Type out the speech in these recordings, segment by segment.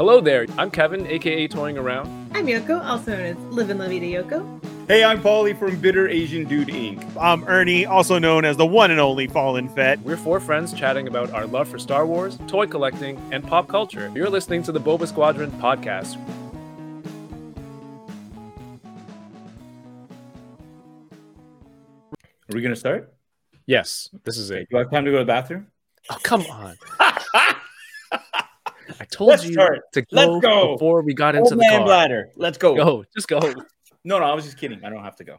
Hello there, I'm Kevin, aka Toying Around. I'm Yoko, also known as Livin La Vida Yoko. Hey, I'm Paulie from Bitter Asian Dude Inc. I'm Ernie, also known as the one and only Fallen Fett. We're four friends chatting about our love for Star Wars, toy collecting, and pop culture. You're listening to the Boba Squadron podcast. Are we gonna start? Yes, this is it. Do I have time to go to the bathroom? Oh, come on. I told Let's you start. to go, go. before we got into Old the man car. bladder. Let's go. Go, just go. No, no, I was just kidding. I don't have to go.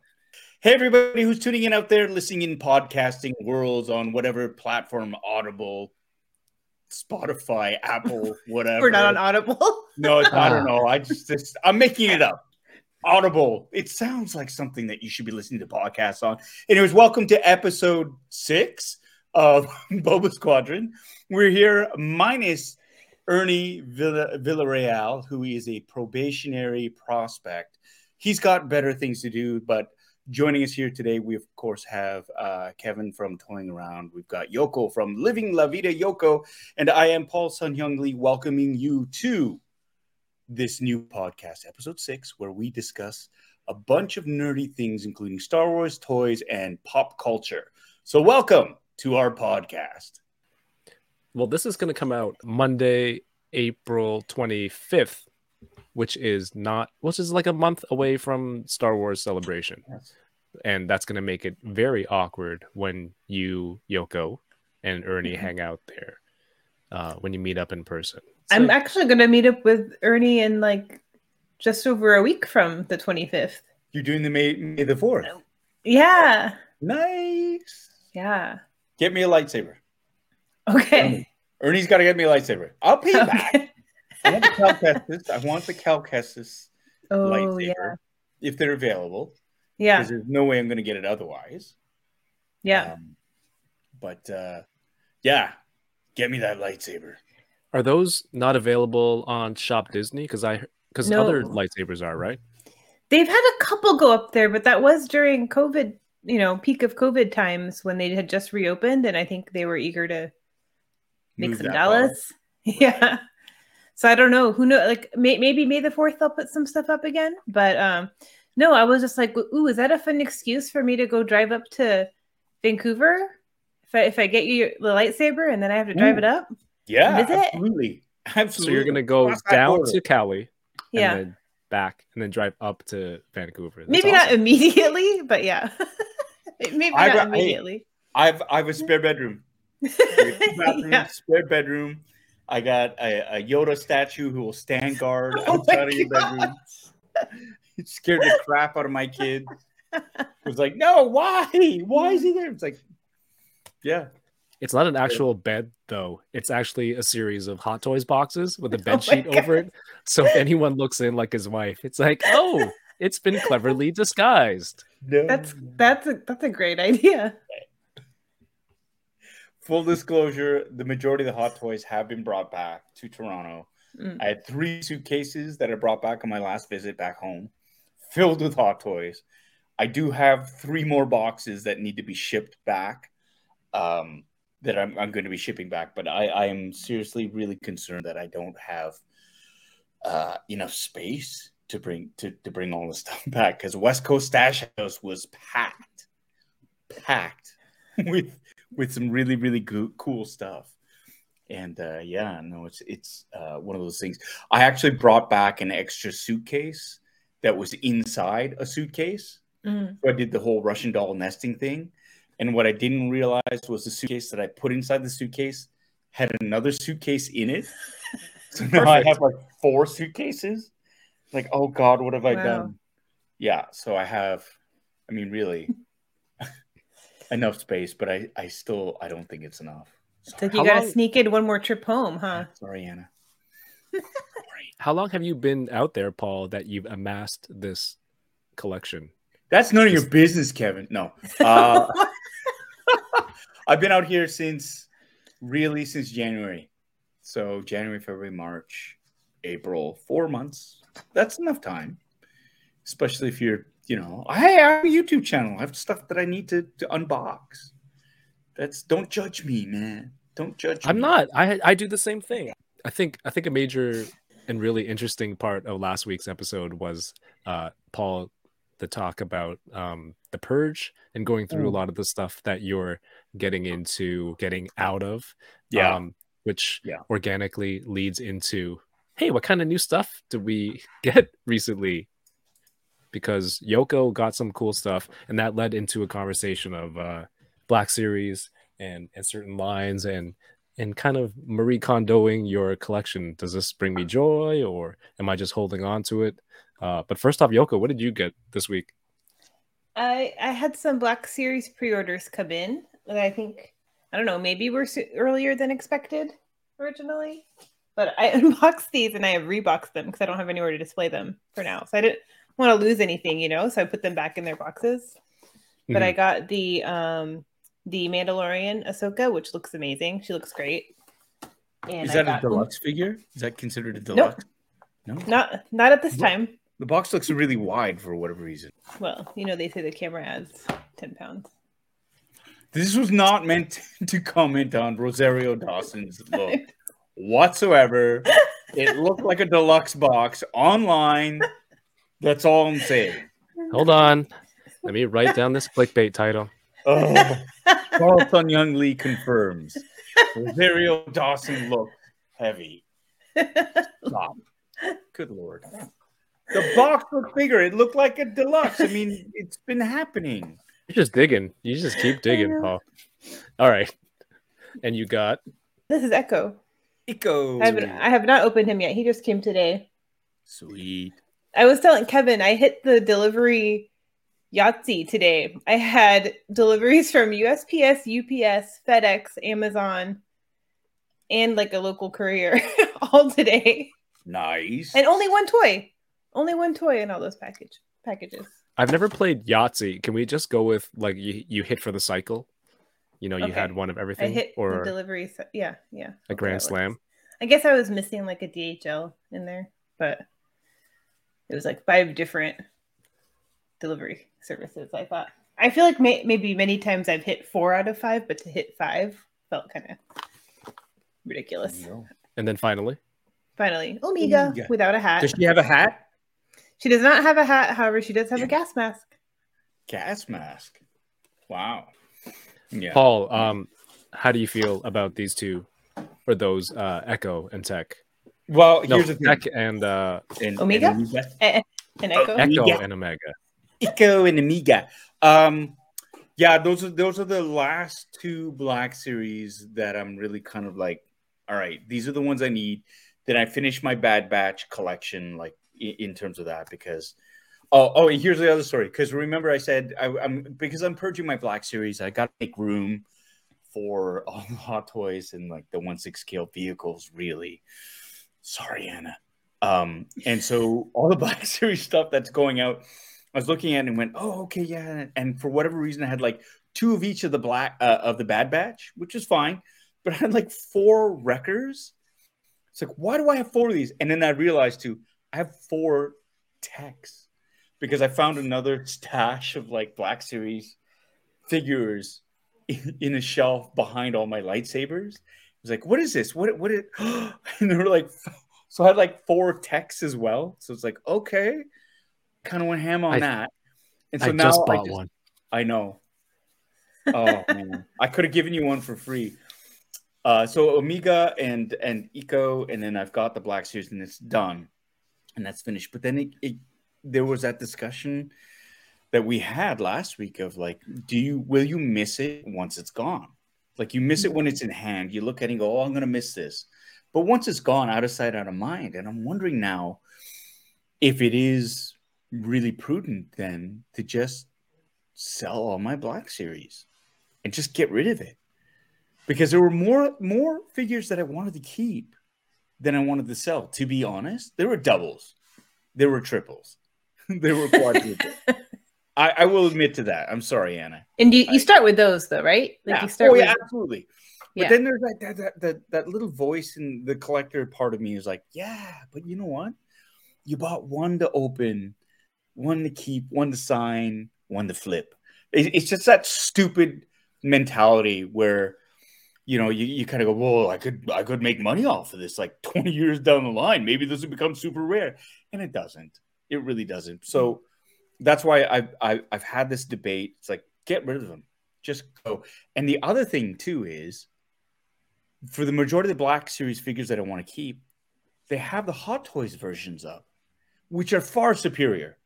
Hey, everybody who's tuning in out there, listening in podcasting worlds on whatever platform, Audible, Spotify, Apple, whatever. We're not on Audible. No, it's, I don't know. I just, just I'm making it up. Audible. It sounds like something that you should be listening to podcasts on. Anyways, welcome to episode six of Boba Squadron. We're here minus Ernie Villa, Villarreal, who is a probationary prospect. He's got better things to do, but joining us here today, we of course have uh, Kevin from Toying Around. We've got Yoko from Living La Vida Yoko, and I am Paul Sun-Hyung Lee, welcoming you to this new podcast, episode six, where we discuss a bunch of nerdy things, including Star Wars, toys, and pop culture. So, welcome to our podcast. Well, this is going to come out Monday, April 25th, which is not, which is like a month away from Star Wars Celebration. And that's going to make it very awkward when you, Yoko, and Ernie Mm-hmm. hang out there uh, when you meet up in person. It's I'm actually going to meet up with Ernie in like just over a week from the 25th. You're doing the May, May the 4th. Yeah. Nice. Yeah. Get me a lightsaber. Okay. Ernie's got to get me a lightsaber. I'll pay you back. I want the Cal I want the Cal Kestis Oh, lightsaber yeah. if they're available. Yeah. Because there's no way I'm going to get it otherwise. Yeah. Um, but uh, yeah, get me that lightsaber. Are those not available on Shop Disney? Because I because No. other lightsabers are right. They've had a couple go up there, but that was during COVID, you know, peak of COVID times when they had just reopened. And I think they were eager to make some that dollars. Yeah. So I don't know. Who know? Like may- maybe May the Fourth they'll put some stuff up again. But um, no, I was just like, ooh, is that a fun excuse for me to go drive up to Vancouver? If I if I get you the lightsaber and then I have to drive Ooh. it up? Yeah, Visit? absolutely. So you're gonna go Cross down border. to Cali, Yeah. then back, and then drive up to Vancouver. That's maybe not immediately, but yeah. maybe I not got- hey, immediately. I've I have a spare bedroom. Two bathrooms, yeah. spare bedroom. I got a, a Yoda statue who will stand guard Oh outside of your bedroom. It scared the crap out of my kid. It was like, no, why? Why is he there? It's like, yeah. It's not an actual bed though. It's actually a series of Hot Toys boxes with a Oh bed my sheet God. over it. So if anyone looks in like his wife, it's like, oh, it's been cleverly disguised. No. That's that's a that's a great idea. Full disclosure. The majority of the hot toys have been brought back to Toronto. Mm. I had three suitcases that I brought back on my last visit back home, filled with hot toys. I do have three more boxes that need to be shipped back. Um, that I'm, I'm going to be shipping back, but I, I am seriously really concerned that I don't have uh, enough space to bring to, to bring all the stuff back because West Coast Stash House was packed, packed with with some really really go- cool stuff. And uh, yeah, no, it's it's uh, one of those things. I actually brought back an extra suitcase that was inside a suitcase. Mm. So I did the whole Russian doll nesting thing. And what I didn't realize was the suitcase that I put inside the suitcase had another suitcase in it. So now I have like four suitcases. Like, oh God, what have I Wow. done? Yeah, so I have, I mean, really enough space, but I, I still, I don't think it's enough. It's like you How gotta long- sneak in one more trip home, huh? Sorry Anna. How long have you been out there, Paul, that you've amassed this collection? That's none of your business, Kevin. No. Uh, I've been out here since really since January. So January, February, March, April, four months. That's enough time. Especially if you're, you know, hey, I have a YouTube channel. I have stuff that I need to, to unbox. That's don't judge me, man. Don't judge I'm me. not. I I do the same thing. I think I think a major and really interesting part of last week's episode was uh, Paul the talk about um, the purge and going through a Mm. lot of the stuff that you're getting into, getting out of. Yeah. um, which Yeah. organically leads into, hey, what kind of new stuff did we get recently? Because Yoko got some cool stuff, and that led into a conversation of uh, Black Series and and certain lines and and kind of Marie Kondoing your collection. Does this bring me joy, or am I just holding on to it? Uh, but first off, Yoko, what did you get this week? I I had some Black Series pre-orders come in that I think I don't know maybe were earlier than expected originally, but I unboxed these and I have reboxed them because I don't have anywhere to display them for now. So I didn't want to lose anything, you know. So I put them back in their boxes. But I got the um the Mandalorian Ahsoka, which looks amazing. She looks great. And Is that a deluxe figure? Is that considered a deluxe? No. Not not at this time. The box looks really wide for whatever reason. Well, you know they say the camera adds ten pounds. This was not meant to comment on Rosario Dawson's look whatsoever. It looked like a deluxe box online. That's all I'm saying. Hold on, let me write down this clickbait title. Oh, Paul Sun-Hyung Lee confirms. Rosario Dawson looked heavy. Stop. Good lord. The box looked bigger. It looked like a deluxe. I mean, it's been happening. You're just digging. You just keep digging. Paul. All right, and you got This is Echo. Echo. I haven't I have not opened him yet. He just came today. Sweet. I was telling Kevin I hit the delivery Yahtzee today. I had deliveries from USPS, UPS, FedEx, Amazon, and like a local courier all today. Nice. And only one toy. Only one toy in all those package packages. I've never played Yahtzee. Can we just go with like you, you hit for the cycle? You know, you Okay. had one of I everything, hit the or delivery. se- Yeah, yeah. a Okay, grand slam. I guess I was missing like a DHL in there, but it was like five different delivery services. I thought. I feel like may- maybe many times I've hit four out of five, but to hit five felt kind of ridiculous. And then finally, Finally, Omega, Omega. without a hat. Does she have a hat? She does not have a hat, however, she does have Yeah. a gas mask. Gas mask. Wow. Yeah. Paul, um, how do you feel about these two, or those uh, Echo and Tech? Well, No, here's the thing. And uh, And- Omega? and Amiga. And, and Echo. Echo Yeah. and Omega. Echo and Amiga. Um, yeah, those are those are the last two Black Series that I'm really kind of like, all right, these are the ones I need. Then I finish my Bad Batch collection, like in, in terms of that, because oh oh, and here's the other story. Because remember, I said I, I'm because I'm purging my Black Series, I got to make room for all the Hot Toys and like the one six scale vehicles. Really, sorry, Anna. Um, and so all the Black Series stuff that's going out. I was looking at and went, oh, okay, yeah. And for whatever reason, I had like two of each of the black uh, of the Bad Batch, which is fine. But I had like four wreckers. It's like, why do I have four of these? And then I realized too, I have four techs because I found another stash of like Black Series figures in, in a shelf behind all my lightsabers. I was like, what is this? What what it and they were like so I had like four techs as well. So it's like, okay kind of went ham on I- that. And so I now just I bought just- one. I know. Oh man, I could have given you one for free. Uh, so Omega and and Echo, and then I've got the Black Series, and it's done, and that's finished. But then it, it there was that discussion that we had last week of like, do you will you miss it once it's gone? Like you miss it when it's in hand. You look at it and go, oh, I'm gonna miss this. But once it's gone, out of sight, out of mind. And I'm wondering now if it is really prudent then to just sell all my Black Series and just get rid of it because there were more more figures that I wanted to keep than I wanted to sell. To be honest, there were doubles, there were triples, there were quadruples. I, I will admit to that. I'm sorry, Anna. And you, I- start with those though, right? Like yeah. you start oh, with yeah, absolutely. But Yeah. then there's that that, that that that little voice in the collector part of me is like, yeah, but you know what? You bought one to open, one to keep, one to sign, one to flip. It- it's just that stupid mentality where you know, you, you kind of go, well, I could I could make money off of this like 20 years down the line. Maybe this will become super rare. And it doesn't. It really doesn't. So that's why I've I, I've had this debate. It's like get rid of them. Just go. And the other thing too is for the majority of the Black Series figures that I want to keep, they have the Hot Toys versions up, which are far superior,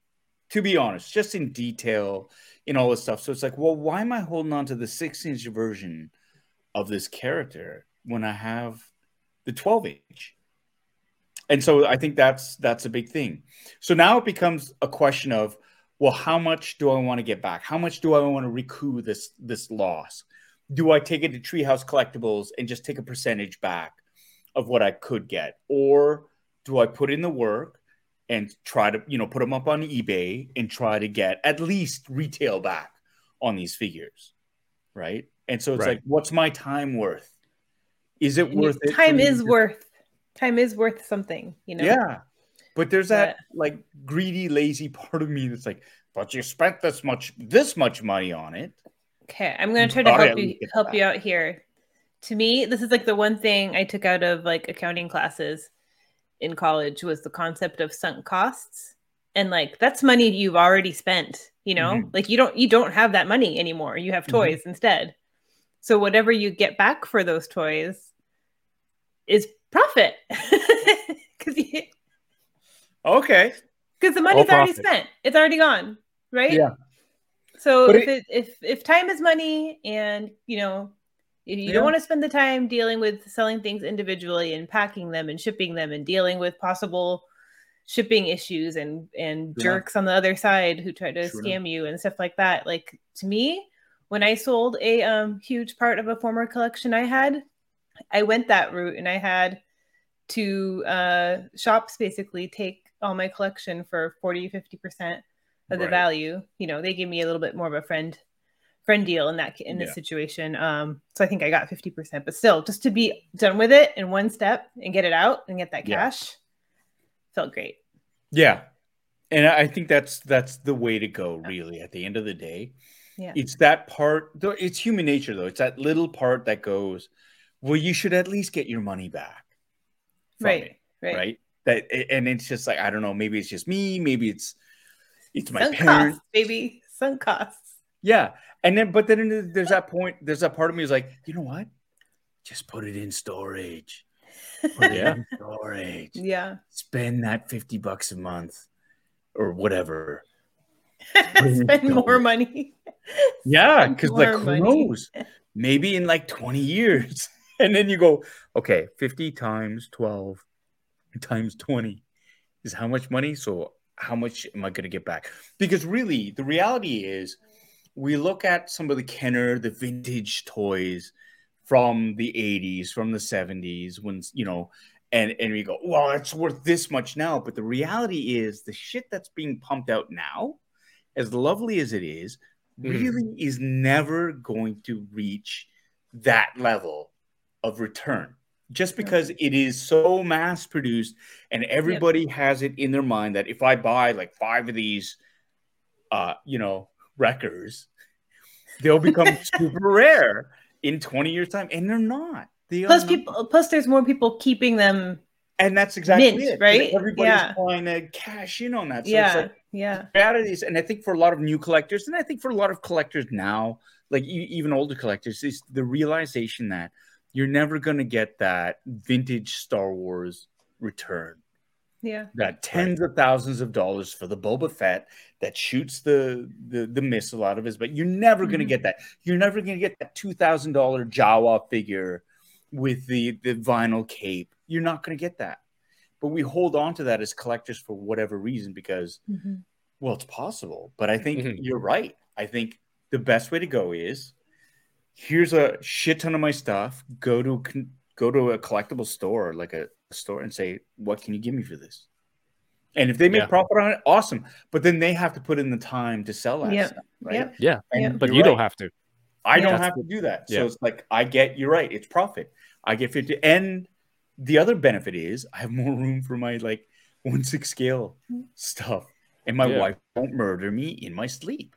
to be honest, just in detail, in all this stuff. So it's like, well, why am I holding on to the six inch version of this character when I have the 12 inch? And so I think that's that's a big thing. So now it becomes a question of, well, how much do I want to get back? How much do I want to recoup this this loss? Do I take it to Treehouse Collectibles and just take a percentage back of what I could get, or do I put in the work and try to you know put them up on eBay and try to get at least retail back on these figures, right? And so it's Right. like, what's my time worth? Is it worth it? time is worth time is worth something, you know. yeah. But there's that But- like greedy, lazy part of me that's like, but you spent this much this much money on it. Okay, I'm gonna try to help you help that. you out here. To me, this is like the one thing I took out of like accounting classes in college was the concept of sunk costs. And like that's money you've already spent, you know? Mhm. Like you don't you don't have that money anymore. You have Mhm. toys instead. So whatever you get back for those toys is profit. Cuz Okay. because the money's already spent. It's already gone, right? Yeah. So But if it, if if time is money, and you know, if you Yeah. don't want to spend the time dealing with selling things individually and packing them and shipping them and dealing with possible shipping issues and and Yeah. jerks on the other side who try to True scam you and stuff like that, like to me, when I sold a um, huge part of a former collection I had, I went that route and I had to uh, shops basically take all my collection for 40 50% of the Right. value you know they gave me a little bit more of a friend friend deal in that in this Yeah. situation um so i think i got 50% but still just to be done with it in one step and get it out and get that Yeah. cash felt great Yeah. And I think that's that's the way to go, really, at the end of the day. Yeah. It's that part, though it's human nature, though. It's that little part that goes, well, you should at least get your money back. right it, right, right. That and it's just like, I don't know, maybe it's just me, maybe it's it's my sunk parents. costs baby sunk costs Yeah. And then but then there's that point, there's that part of me is like, you know what? Just put it in storage. Put it Yeah. in storage. yeah Spend that 50 bucks a month or whatever. spend more money Yeah, because like more who money. knows? Maybe in like 20 years. And then you go, okay, 50 times 12 times 20 is how much money? So how much am I gonna get back? Because really the reality is we look at some of the Kenner, the vintage toys from the 80s, from the 70s, when you know, and and we go, well, it's worth this much now. But the reality is the shit that's being pumped out now, as lovely as it is, Mhm. really is never going to reach that level of return just because it is so mass produced and everybody has it in their mind that if i buy like five of these uh you know wreckers they'll become super rare in 20 years time and they're not they plus not. people plus there's more people keeping them and that's exactly mint, it right? everybody's Yeah. trying to cash in on that so yeah like yeah reality and I think for a lot of new collectors, and I think for a lot of collectors now, like even older collectors, is the realization that you're never going to get that vintage Star Wars return. yeah That tens of thousands of dollars for the Boba Fett that shoots the the, the missile out of his, but you're never going to get that. You're never going to get that two thousand dollar Jawa figure with the the vinyl cape. You're not going to get that. But we hold on to that as collectors for whatever reason because Mhm. well, it's possible, but I think Mhm. you're right. I think the best way to go is here's a shit ton of my stuff. Go to go to a collectible store, like a store, and say, "What can you give me for this?" And if they make Yeah. profit on it, awesome. But then they have to put in the time to sell that Yep. stuff, right? Yep. Yeah, And Yeah. but you're you don't have to. I don't That's have to do that. So yeah. it's like I get you're right. It's profit. I get 50. And the other benefit is I have more room for my like one six scale stuff. And my Yeah. wife won't murder me in my sleep.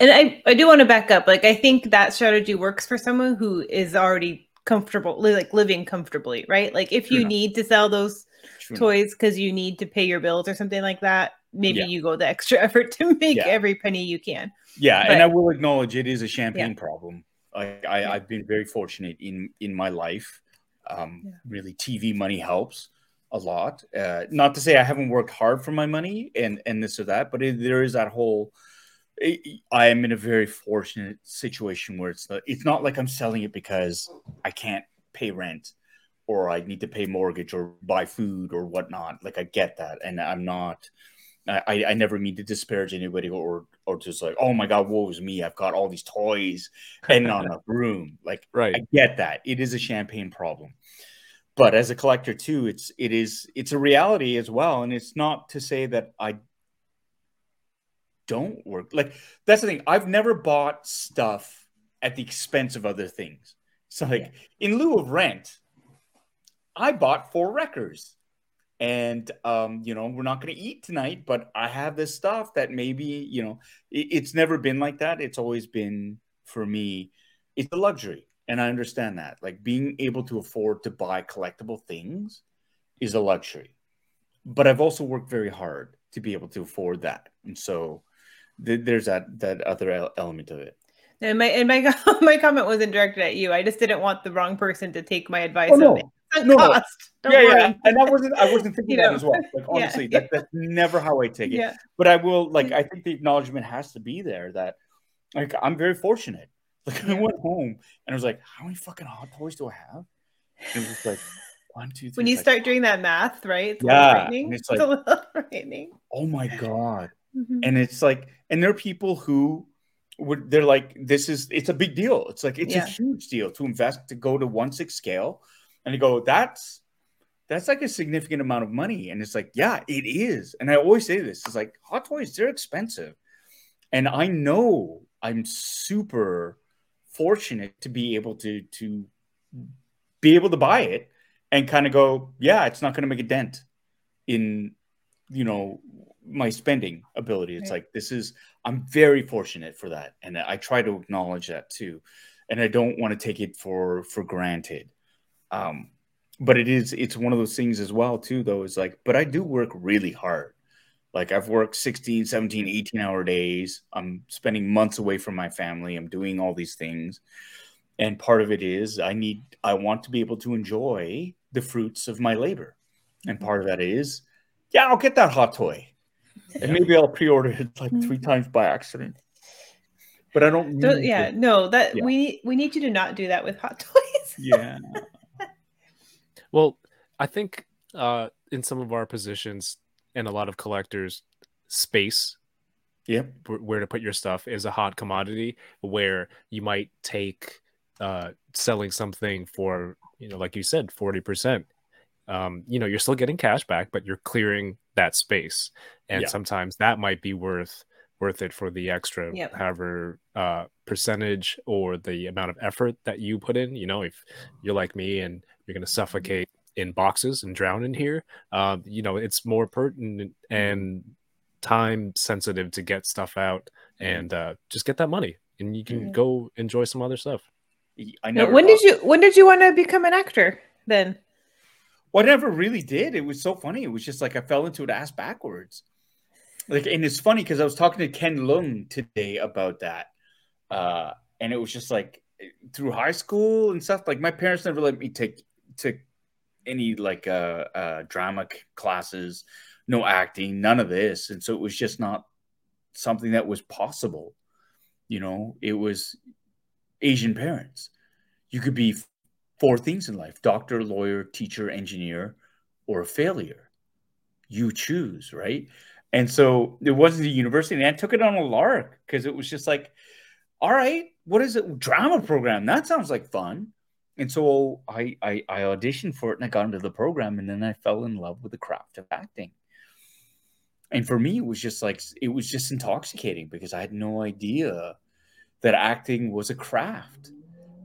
And I, I do want to back up. Like, I think that strategy works for someone who is already comfortable, li- like living comfortably, right? Like if True you enough. need to sell those True toys because you need to pay your bills or something like that, maybe Yeah. you go the extra effort to make Yeah. every penny you can. Yeah, But- and I will acknowledge it is a champagne problem. I, I I've been very fortunate in in my life. Um, Yeah. Really, TV money helps a lot. Uh, not to say I haven't worked hard for my money and and this or that, but it, there is that whole. I I am in a very fortunate situation where it's not, it's not like I'm selling it because I can't pay rent or I need to pay mortgage or buy food or whatnot. Like I get that, and I'm not. I, I- I never mean to disparage anybody or or just like, oh my god, woe is me. I've got all these toys and not enough room. Like Right. I get that. It is a champagne problem. But as a collector too, it's it is it's a reality as well. And it's not to say that I don't work. Like that's the thing. I've never bought stuff at the expense of other things. So like in lieu of rent, I bought four records. And um, you know, we're not gonna eat tonight, but I have this stuff that maybe, you know, it, it's never been like that. It's always been for me, it's a luxury. And I understand that. Like being able to afford to buy collectible things is a luxury. But I've also worked very hard to be able to afford that. And so th- there's that that other element of it. And my and my my comment wasn't directed at you. I just didn't want the wrong person to take my advice. Oh, no. No, no. yeah, worry. yeah. And I wasn't I wasn't thinking You that as well. Like honestly, yeah. that, that's never how I take it. Yeah. But I will like I think the acknowledgement has to be there that like I'm very fortunate. Like I went home and I was like, how many fucking hot toys do I have? And it was like one, two, three. When you like, start doing that math, right? It's a Yeah, little frightening. and it's It's, a little frightening. oh my god. Mhm. and it's like and there are people who would they're like this is it's a big deal. It's like it's Yeah. a huge deal to invest to go to one six scale. And you go that's that's like a significant amount of money. And it's like yeah it is. And i always say this it's like hot toys they're expensive. And i know i'm super fortunate to be able to to be able to buy it and kind of go yeah it's not going to make a dent in you know my spending ability. It's Right. like this is i'm very fortunate for that. And i try to acknowledge that too. And i don't want to take it for for granted. Um but it is it's one of those things as well too though. Is like but i do work really hard. Like i've worked 16 17 18 hour days. I'm spending months away from my family. I'm doing all these things. And part of it is i need i want to be able to enjoy the fruits of my labor. And part of that is yeah i'll get that hot toy and maybe i'll pre-order it like three times by accident but i don't Don't- yeah, to- no, that Yeah. we we need you to not do that with hot toys. yeah Well, I think uh, in some of our positions and a lot of collectors, space yep wh- where to put your stuff is a hot commodity where you might take uh, selling something for, you know, like you said, 40%. Um, you know, you're still getting cash back, but you're clearing that space. And Yeah. sometimes that might be worth worth it for the extra Yep. however uh percentage or the amount of effort that you put in you know if you're like me and you're going to suffocate in boxes and drown in here um you know it's more pertinent and time sensitive to get stuff out and uh just get that money and you can Mhm. go enjoy some other stuff i know. never when did you when did you want to become an actor then? Well, I never really did. It was so funny. It was just like I fell into it ass backwards. Like, and it's funny because I was talking to Ken Leung today about that, uh, and it was just like through high school and stuff. Like, my parents never let me take take any like uh, uh, drama classes, no acting, none of this, and so it was just not something that was possible. You know, it was Asian parents. You could be four things in life doctor, lawyer, teacher, engineer, or a failure. You choose, right? And so it wasn't a university, and I took it on a lark because it was just like, all right, what is it? Drama program. That sounds like fun. And so I, I I auditioned for it and I got into the program, and then I fell in love with the craft of acting. And for me, it was just like it was just intoxicating because I had no idea that acting was a craft.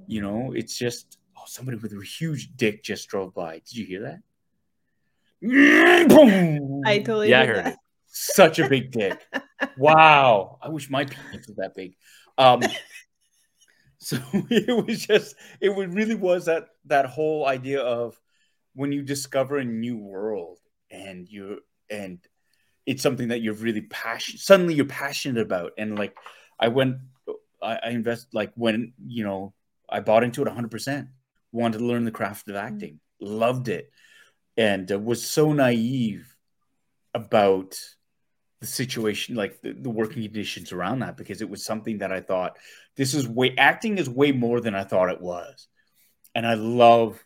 You know, it's just somebody with a huge dick just drove by. Did you hear that? I totally Yeah, I heard that. Such a big dick. Wow. I wish my penis was that big. Um, So it was just it really was that that whole idea of when you discover a new world and you and it's something that you're really passionate suddenly you're passionate about and like I went I, I invest like when you know I bought into it 100% wanted to learn the craft of acting loved it and uh, was so naive about the situation, like the, the, working conditions around that, because it was something that I thought this is way acting is way more than I thought it was. And I love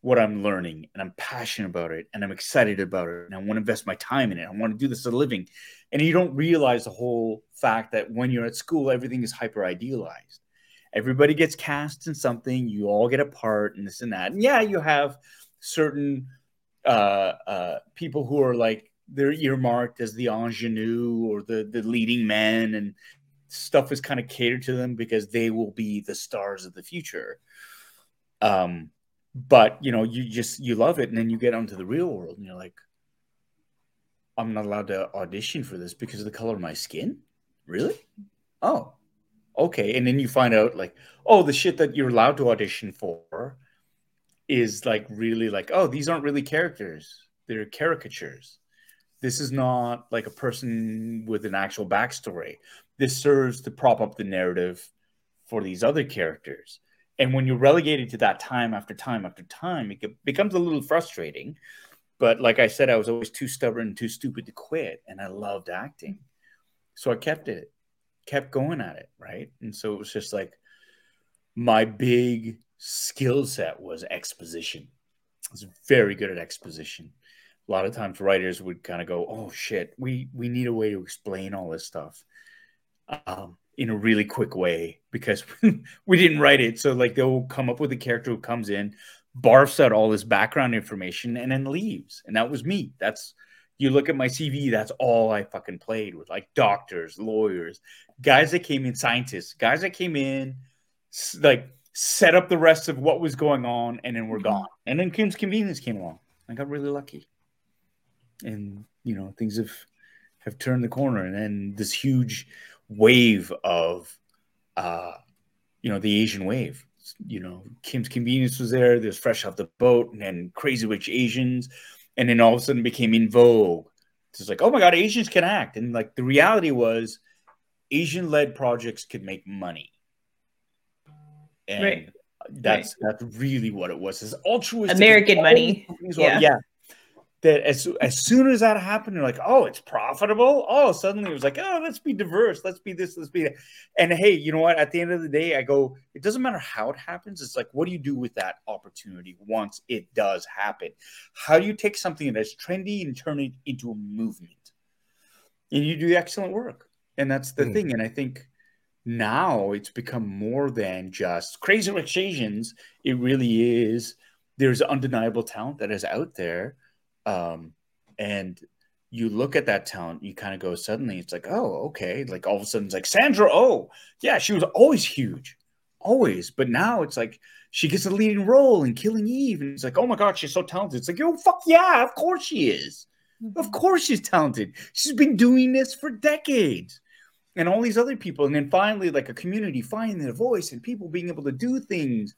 what I'm learning and I'm passionate about it and I'm excited about it and I want to invest my time in it. I want to do this as a living. And you don't realize the whole fact that when you're at school, everything is hyper idealized. Everybody gets cast in something, you all get a part and this and that. And yeah, you have certain uh, uh, people who are like they're earmarked as the ingenue or the the leading men and stuff is kind of catered to them because they will be the stars of the future. Um but you know you just you love it and then you get onto the real world and you're like i'm not allowed to audition for this because of the color of my skin? Really? Oh okay and then you find out like oh the shit that you're allowed to audition for is like really like oh these aren't really characters. They're caricatures. This is not like a person with an actual backstory. This serves to prop up the narrative for these other characters. And when you're relegated to that time after time after time it becomes a little frustrating. But like i said i was always too stubborn too stupid to quit and i loved acting. So i kept it kept going at it right and so it was just like my big skill set was exposition. I was very good at exposition. A lot of times writers would kind of go, "Oh shit, we we need a way to explain all this stuff um, in a really quick way because we didn't write it." So like they'll come up with a character who comes in, barfs out all this background information, and then leaves. And that was me. That's you look at my CV. That's all I fucking played with, like doctors, lawyers, guys that came in, scientists, guys that came in, like set up the rest of what was going on, and then we're mm-hmm. gone. And then Kim's Convenience came along. I got really lucky, and you know things have have turned the corner, and then this huge wave of, uh, you know, the Asian wave. You know, Kim's Convenience was there. There's Fresh Off the Boat, and then Crazy Rich Asians, and then all of a sudden became in vogue. It's like, oh my god, Asians can act, and like the reality was, Asian-led projects could make money and right. that's right. that's really what it was. Is altruistic. American money. Yeah. yeah. That as, as soon as that happened, you're like, oh, it's profitable. Oh, suddenly it was like, oh, let's be diverse. Let's be this, let's be that. And hey, you know what? At the end of the day, I go, it doesn't matter how it happens. It's like, what do you do with that opportunity once it does happen? How do you take something that's trendy and turn it into a movement? And you do excellent work. And that's the mm. thing. And I think now it's become more than just crazy rich Asians. It really is. There's undeniable talent that is out there. Um, and you look at that talent, you kind of go suddenly, it's like, oh, okay. Like all of a sudden, it's like Sandra Oh, yeah, she was always huge, always. But now it's like she gets a leading role in Killing Eve. And it's like, oh my God, she's so talented. It's like, yo, fuck yeah, of course she is. Of mm-hmm. course she's talented. She's been doing this for decades and all these other people. And then finally, like a community finding their voice and people being able to do things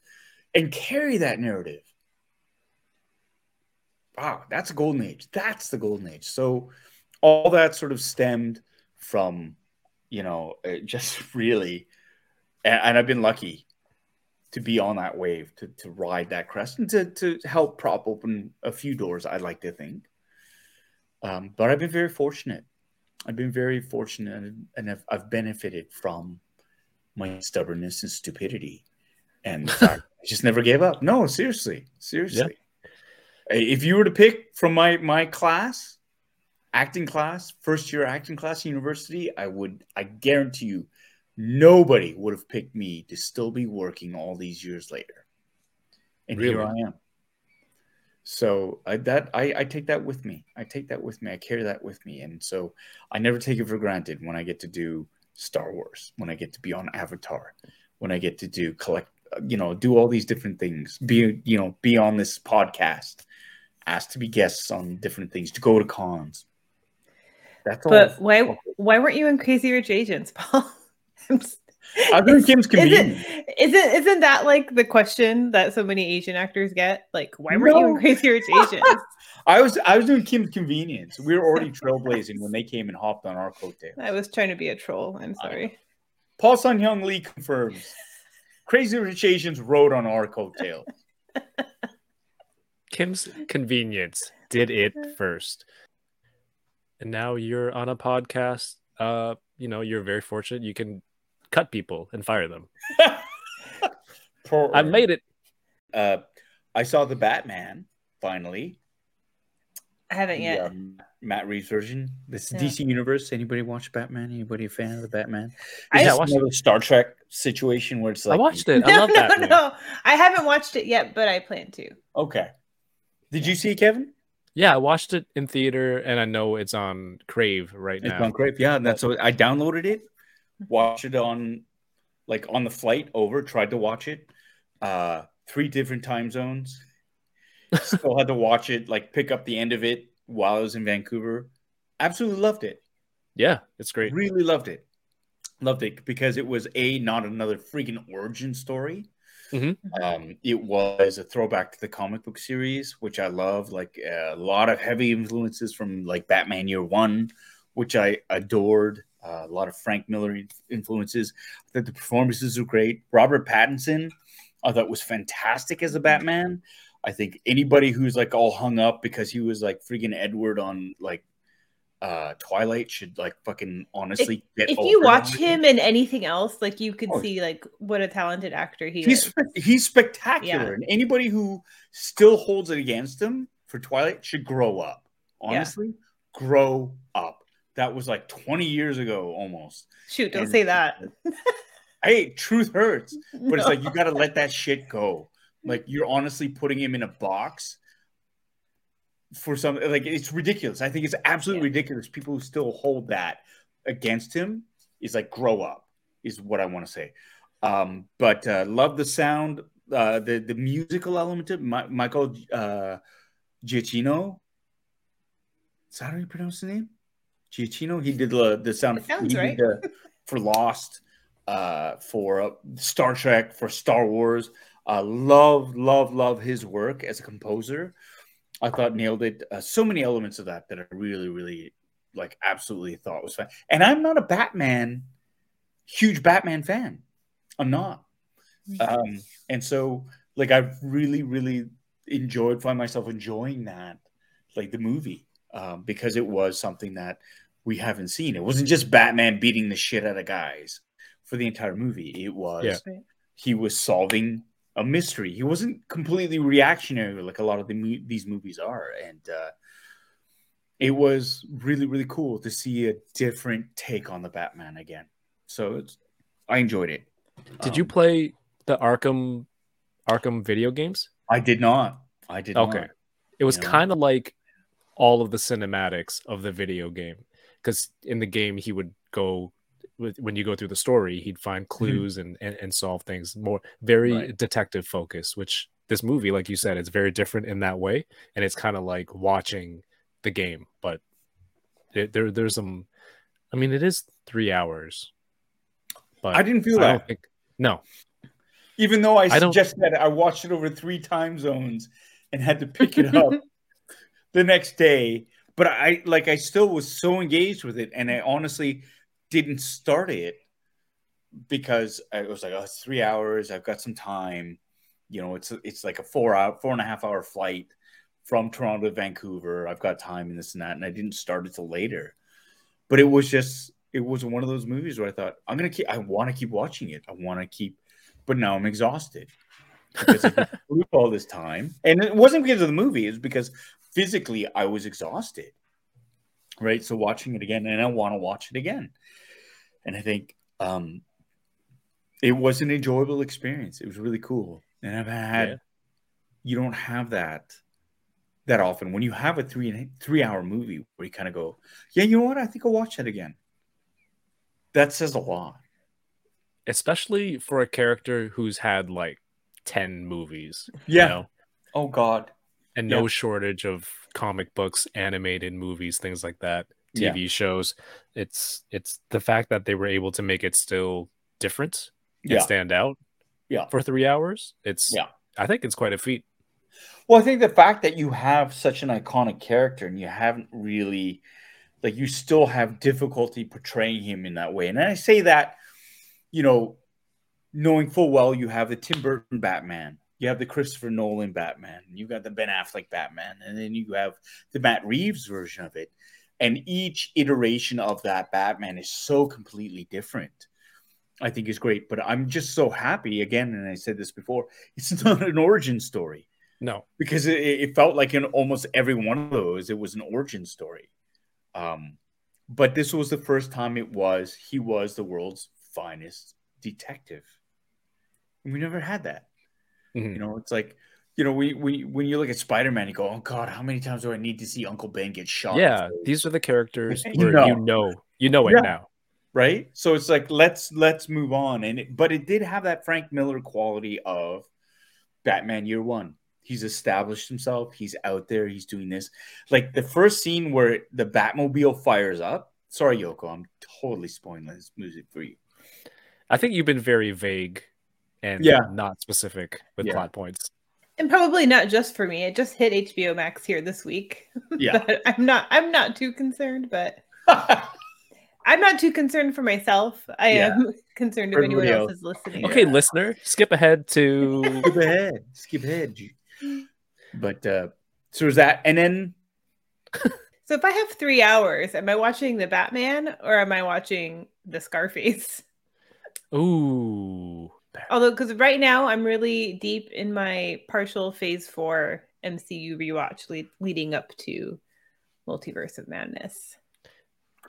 and carry that narrative. Wow, that's a golden age. That's the golden age. So all that sort of stemmed from, you know, just really, and, and I've been lucky to be on that wave, to, to ride that crest and to, to help prop open a few doors, I'd like to think. Um, but I've been very fortunate I've been very fortunate and I've, I've benefited from my stubbornness and stupidity. And I just never gave up. No, seriously, seriously. Yeah. If you were to pick from my my class, acting class, first year acting class, university, I would, I guarantee you, nobody would have picked me to still be working all these years later. And really? here I am. So I, that I, I take that with me. I take that with me. I carry that with me, and so I never take it for granted when I get to do Star Wars, when I get to be on Avatar, when I get to do collect, you know, do all these different things. Be you know, be on this podcast, asked to be guests on different things, to go to cons. That's all. But why why weren't you in Crazy Rich Asians, Paul? I think Kim's convenient. it, isn't isn't that like the question that so many Asian actors get? Like, why weren't you in Crazy Rich Asians? I was I was doing Kim's convenience. We were already trailblazing when they came and hopped on our coattail. I was trying to be a troll. I'm sorry. Paul Sun Hyung Lee confirms. Crazy Rich Asians rode on our coattail. Kim's Convenience did it first. And now you're on a podcast. Uh, you know, you're very fortunate. You can cut people and fire them. Poor- I made it. Uh, I saw the Batman finally. I haven't The, yet. um, Matt Reeves version. This Yeah. DC Universe. Anybody watch Batman? Anybody a fan of the Batman? I Is Yeah, this watched another Star Trek situation where it's like I watched it. no, I love no, Batman. no. I haven't watched it yet, but I plan to. Okay. Did you see it, Kevin? Yeah, I watched it in theater, and I know it's on Crave right It's now. It's on Crave. Yeah, that's what I downloaded it, watched it on like on the flight over, tried to watch it. Uh three different time zones. Still had to watch it, like pick up the end of it while I was in Vancouver. Absolutely loved it. Yeah, it's great. Really loved it. Loved it because it was a not another freaking origin story. Mhm. Um, it was a throwback to the comic book series, which I love. Like a lot of heavy influences from like Batman Year One, which I adored. Uh, a lot of Frank Miller influences. I thought the performances were great. Robert Pattinson, I thought was fantastic as a Batman. I think anybody who's like all hung up because he was like freaking Edward on like uh Twilight should like fucking honestly get If you watch him in anything else, like you could Oh. see like what a talented actor he He's is. he's spectacular, Yeah. and anybody who still holds it against him for Twilight should grow up. Yeah. Honestly, grow up. That was like 20 years ago almost. Shoot, don't And- say that. Hey, truth hurts, but it's like you got to let that shit go. Like you're honestly putting him in a box for some like it's ridiculous. I think it's absolutely Yeah. ridiculous. People who still hold that against him is like grow up is what I want to say. Um, but uh, love the sound, uh, the the musical element of Mi- Michael uh, Giacchino. Is that how you pronounce the name? Giacchino. He did the the sound. Sounds right. the- for Lost, uh, for uh, Star Trek, for Star Wars. Uh, love, love, love his work as a composer. I thought nailed it. Uh, so many elements of that that I really, really like. Absolutely thought was fun. And I'm not a Batman, huge Batman fan. I'm not. Um, and so, like, I really, really enjoyed, find myself enjoying that, like the movie, um, because it was something that we haven't seen. It wasn't just Batman beating the shit out of guys for the entire movie. It was Yeah. He was solving a mystery. He wasn't completely reactionary like a lot of the these movies are, and uh, it was really, really cool to see a different take on the Batman again. So it's, I enjoyed it. Did you Um, play the Arkham Arkham video games? I did not. I did Okay. not. It was You know? kind of like all of the cinematics of the video game because in the game he would go when you go through the story he'd find clues and, and and solve things more very Mm-hmm. Right. detective focused which this movie like you said it's very different in that way and it's kind of like watching the game but it, there there's some i mean it is three hours but I didn't feel I that. think no Even though I, I suggested that I watched it over three time zones and had to pick it up the next day, but I like I still was so engaged with it, and I honestly didn't start it because I was like, oh, it's three hours. I've got some time. You know, it's it's like a four hour, four and a half hour flight from Toronto to Vancouver. I've got time and this and that, and I didn't start it till later. But it was just, it was one of those movies where I thought, I'm gonna keep, I want to keep watching it. I want to keep, but now I'm exhausted because I all this time, and it wasn't because of the movie. It's because physically I was exhausted. Right. So watching it again, and I want to watch it again. And I think um, it was an enjoyable experience. It was really cool. And I've had, Yeah. you don't have that that often. When you have a three three hour movie where you kind of go, yeah, you know what? I think I'll watch that again. That says a lot. especially for a character who's had like 10 movies Yeah. you know? Oh God. And no shortage of comic books, animated movies, things like that, Yeah. TV shows. It's it's the fact that they were able to make it still different and Yeah. stand out Yeah. for three hours. It's Yeah. I think it's quite a feat. Well, I think the fact that you have such an iconic character and you haven't really, like, you still have difficulty portraying him in that way. And I say that, you know, knowing full well you have the Tim Burton Batman, you have the Christopher Nolan Batman, you got the Ben Affleck Batman, and then you have the Matt Reeves version of it. And each iteration of that Batman is so completely different. I think is great, but I'm just so happy again, and I said this before. It's not an origin story No, because it, it felt like in almost every one of those it was an origin story um but this was the first time it was he was the world's finest detective And we never had that Mhm. you know it's like you know we, we when you look at spider-man you go oh god how many times do i need to see uncle ben get shot yeah, these are the characters You where know. you know you know it Yeah. now. right so it's like let's let's move on and it, but it did have that frank miller quality of batman year one he's established himself he's out there he's doing this like the first scene where the batmobile fires up sorry yoko i'm totally spoiling this music for you I think you've been very vague and Yeah. not specific with Yeah. plot points. and probably not just for me. It just hit HBO Max here this week. yeah But I'm not I'm not too concerned, but I'm not too concerned for myself. I Yeah. am concerned if anyone everybody else is listening. Okay, listener, skip ahead to skip ahead skip ahead but uh so is that and then So if I have three hours, am I watching the Batman or am I watching the Scarface? Ooh. Although, because right now I'm really deep in my partial Phase Four MCU rewatch, lead, leading up to Multiverse of Madness.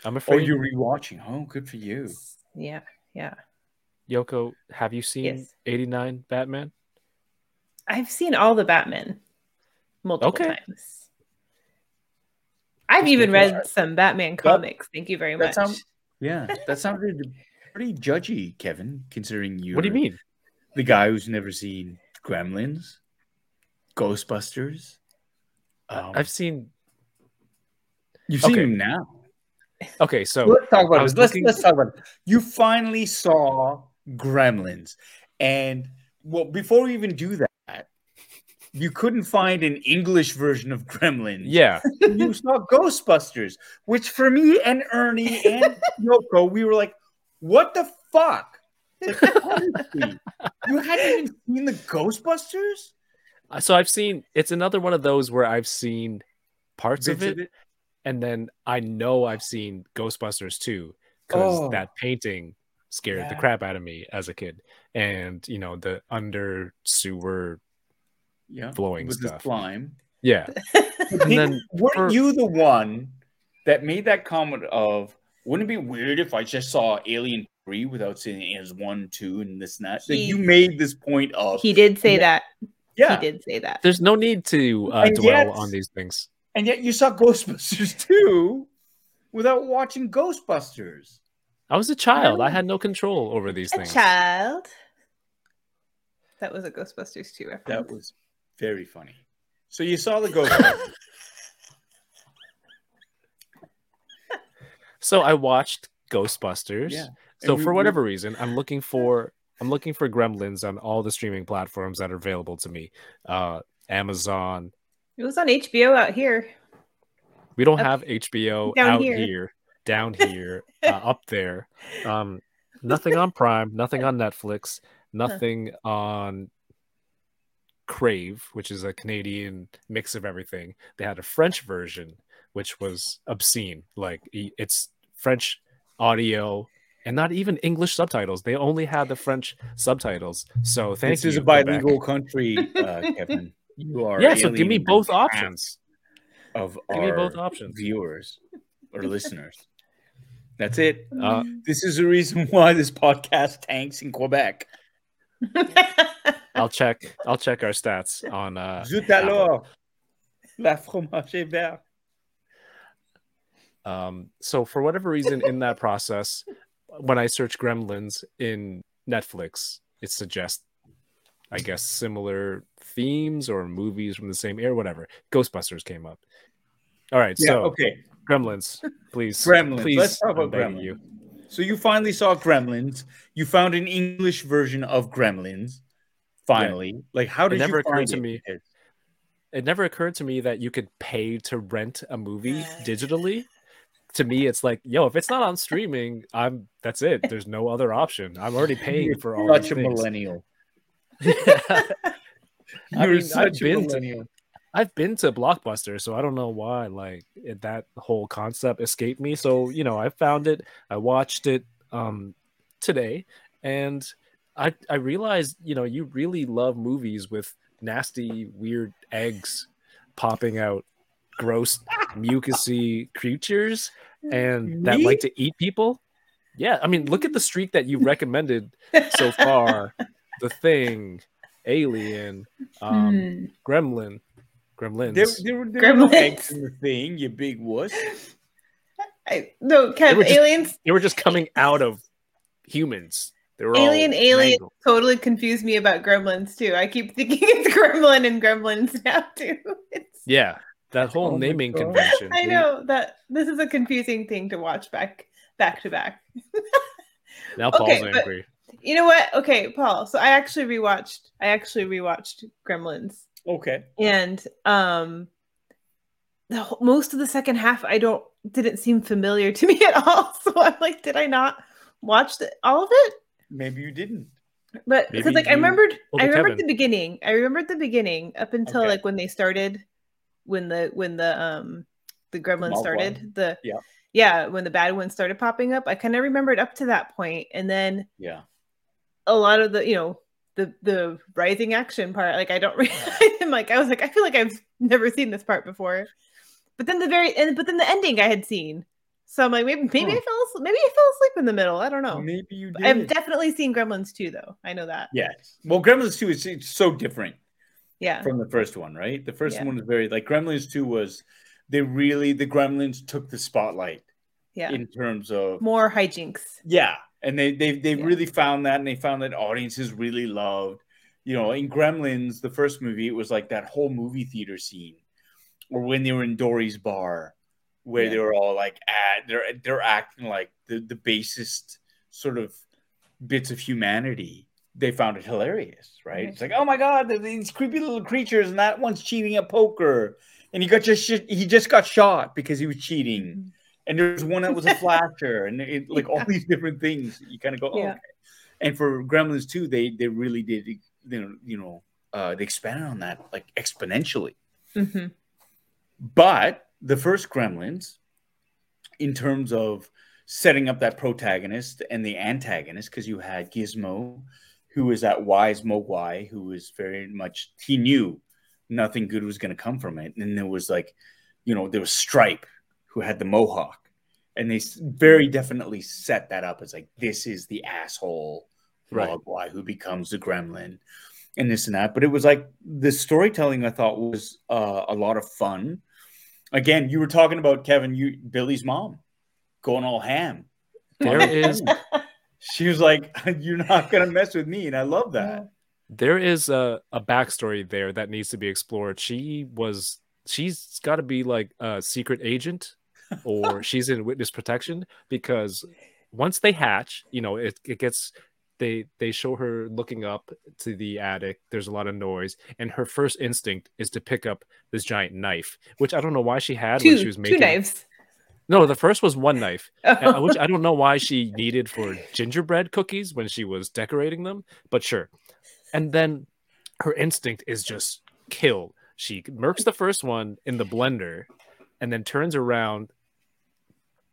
I'm oh afraid you're rewatching oh good for you Yeah, yeah. Yoko, have you seen Yes. 89 Batman? I've seen all the Batman multiple Okay. times. I've That's even good. read some Batman comics. Thank you very that much. sounds- yeah that sounded pretty judgy kevin considering you What do you mean? The guy who's never seen Gremlins, Ghostbusters. Um, I've seen you've seen okay. him now. Okay, so let's talk about it. Let's looking- let's talk about it. You finally saw Gremlins, and well, before we even do that, you couldn't find an English version of Gremlins. yeah, you saw Ghostbusters, which for me and Ernie and Yoko, we were like, "What the fuck?" Like, you hadn't even seen the Ghostbusters. Uh, so I've seen it's another one of those where I've seen parts of Bits it, and then I know I've seen Ghostbusters too because Oh. that painting scared the crap out of me as a kid, and you know the under sewer Yeah, blowing with stuff. slime. Yeah, and then weren't for- you the one that made that comment of wouldn't it be weird if I just saw Alien 3 without saying it as one, two, and this and that? Like, you made this point of he did say that. yeah, He did say that. there's no need to uh, dwell yet- on these things. and yet you saw Ghostbusters 2 without watching Ghostbusters. I was a child. I Oh. had no control over these A things. child. That was a Ghostbusters 2 reference. That was very funny. So you saw the Ghostbusters. So I watched Ghostbusters. Yeah. So we- for we- whatever reason, I'm looking for I'm looking for Gremlins on all the streaming platforms that are available to me. Uh, Amazon. It was on HBO out here. We don't Up- have HBO out here. here, down here, uh, up there. Um, nothing on Prime, nothing on Netflix, nothing on Crave, which is a Canadian mix of everything. They had a French version, which was obscene. Like it's French audio and not even English subtitles. They only had the French subtitles. So thank this you. is a Quebec. bilingual country, uh, Kevin. You are Yeah, so give me both options. of Give me our both options. viewers or listeners. That's it. Uh, This is the reason why this podcast tanks in Quebec. I'll check. I'll check our stats on. Uh, Zut alors, la fromage vert. Um, so for whatever reason, in that process, when I search Gremlins in Netflix, it suggests, I guess, similar themes or movies from the same era, whatever. Ghostbusters came up. All right, Yeah, so okay. Gremlins, please, Gremlins. please, Let's talk about Gremlins. you. So you finally saw Gremlins. You found an English version of Gremlins. Finally, like how did It never you occurred find to it? me. It never occurred to me that you could pay to rent a movie digitally. To me, it's like, yo, if it's not on streaming, I'm that's it. There's no other option. I'm already paying for all Such a things. millennial. I You're mean, such I've a been to, millennial. I've been to Blockbuster, so I don't know why like it, that whole concept escaped me. So you know, I found it, I watched it um today, and I I realized you know you really love movies with nasty, weird eggs popping out, gross, mucusy creatures, and that Me? like to eat people. Yeah, I mean, look at the streak that you recommended so far: The Thing, Alien, um, Hmm. Gremlin, Gremlins. There, there, were- there were no Gremlins. eggs in the thing, you big wuss. I, no, Kev, were just- aliens, They were just coming out of humans. They were alien, all alien mangled. totally confused me about gremlins too. I keep thinking it's gremlin and gremlins now too. It's, Yeah, that whole Oh naming convention. I know that this is a confusing thing to watch back back to back. Now Paul's Okay, angry. You know what? Okay, Paul. So I actually rewatched. I actually rewatched Gremlins, Okay. and um, the most of the second half I don't didn't seem familiar to me at all. So I'm like, did I not watch the, all of it? Maybe you didn't. But because like I remembered, I I a remembered Kevin. the beginning. I remembered the beginning up until Okay. like when they started, when the when the um the gremlins Mogwai. started. The Yeah. yeah when the bad ones started popping up. I kind of remembered up to that point, and then Yeah. a lot of the you know the the rising action part. Like I don't. Re- I'm like I was like I feel like I've never seen this part before. But then the very and but then the ending I had seen. So I'm like maybe maybe I Hmm. fell asleep, maybe I fell asleep in the middle. I don't know. Maybe you did. I've definitely seen Gremlins too, though. I know that. yes. Well, Gremlins 2 is it's so different Yeah. from the first one, right? The first Yeah. one was very like Gremlins 2 was they really the Gremlins took the spotlight Yeah. in terms of More hijinks. Yeah, and they they they Yeah. really found that, and they found that audiences really loved. You know, in Gremlins, the first movie, it was like that whole movie theater scene, or when they were in Dory's bar, where Yeah. they were all like, ah, they're they're acting like the the basest sort of bits of humanity. They found it hilarious, right? Mhm. It's like, oh my god, these creepy little creatures, and that one's cheating at poker, and he got just he just got shot because he was cheating and there's one that was a flasher, and it, like all these different things. You kind of go, oh, Yeah. okay. And for Gremlins too, they they really did, you know, you know, uh, they expanded on that like exponentially. Mhm. But the first Gremlins, in terms of setting up that protagonist and the antagonist, because you had Gizmo, who was that wise Mogwai, who was very much he knew nothing good was going to come from it, and there was like, you know, there was Stripe, who had the mohawk, and they very definitely set that up as like this is the asshole Right. Mogwai who becomes the Gremlin, and this and that. But it was like the storytelling I thought was uh, a lot of fun. Again, you were talking about Kevin, you Billy's mom going all ham. There is She was like, "You're not gonna mess with me," and I love that. there is a, a backstory there that needs to be explored. She was she's got to be like a secret agent or she's in witness protection because once they hatch, you know, it, it gets they they show her looking up to the attic. There's a lot of noise, and her first instinct is to pick up this giant knife, which I don't know why she had when she was making two making. knives. No, the first was one knife, Oh. which I don't know why she needed for gingerbread cookies when she was decorating them, but sure. And then her instinct is just kill. She murks the first one in the blender and then turns around,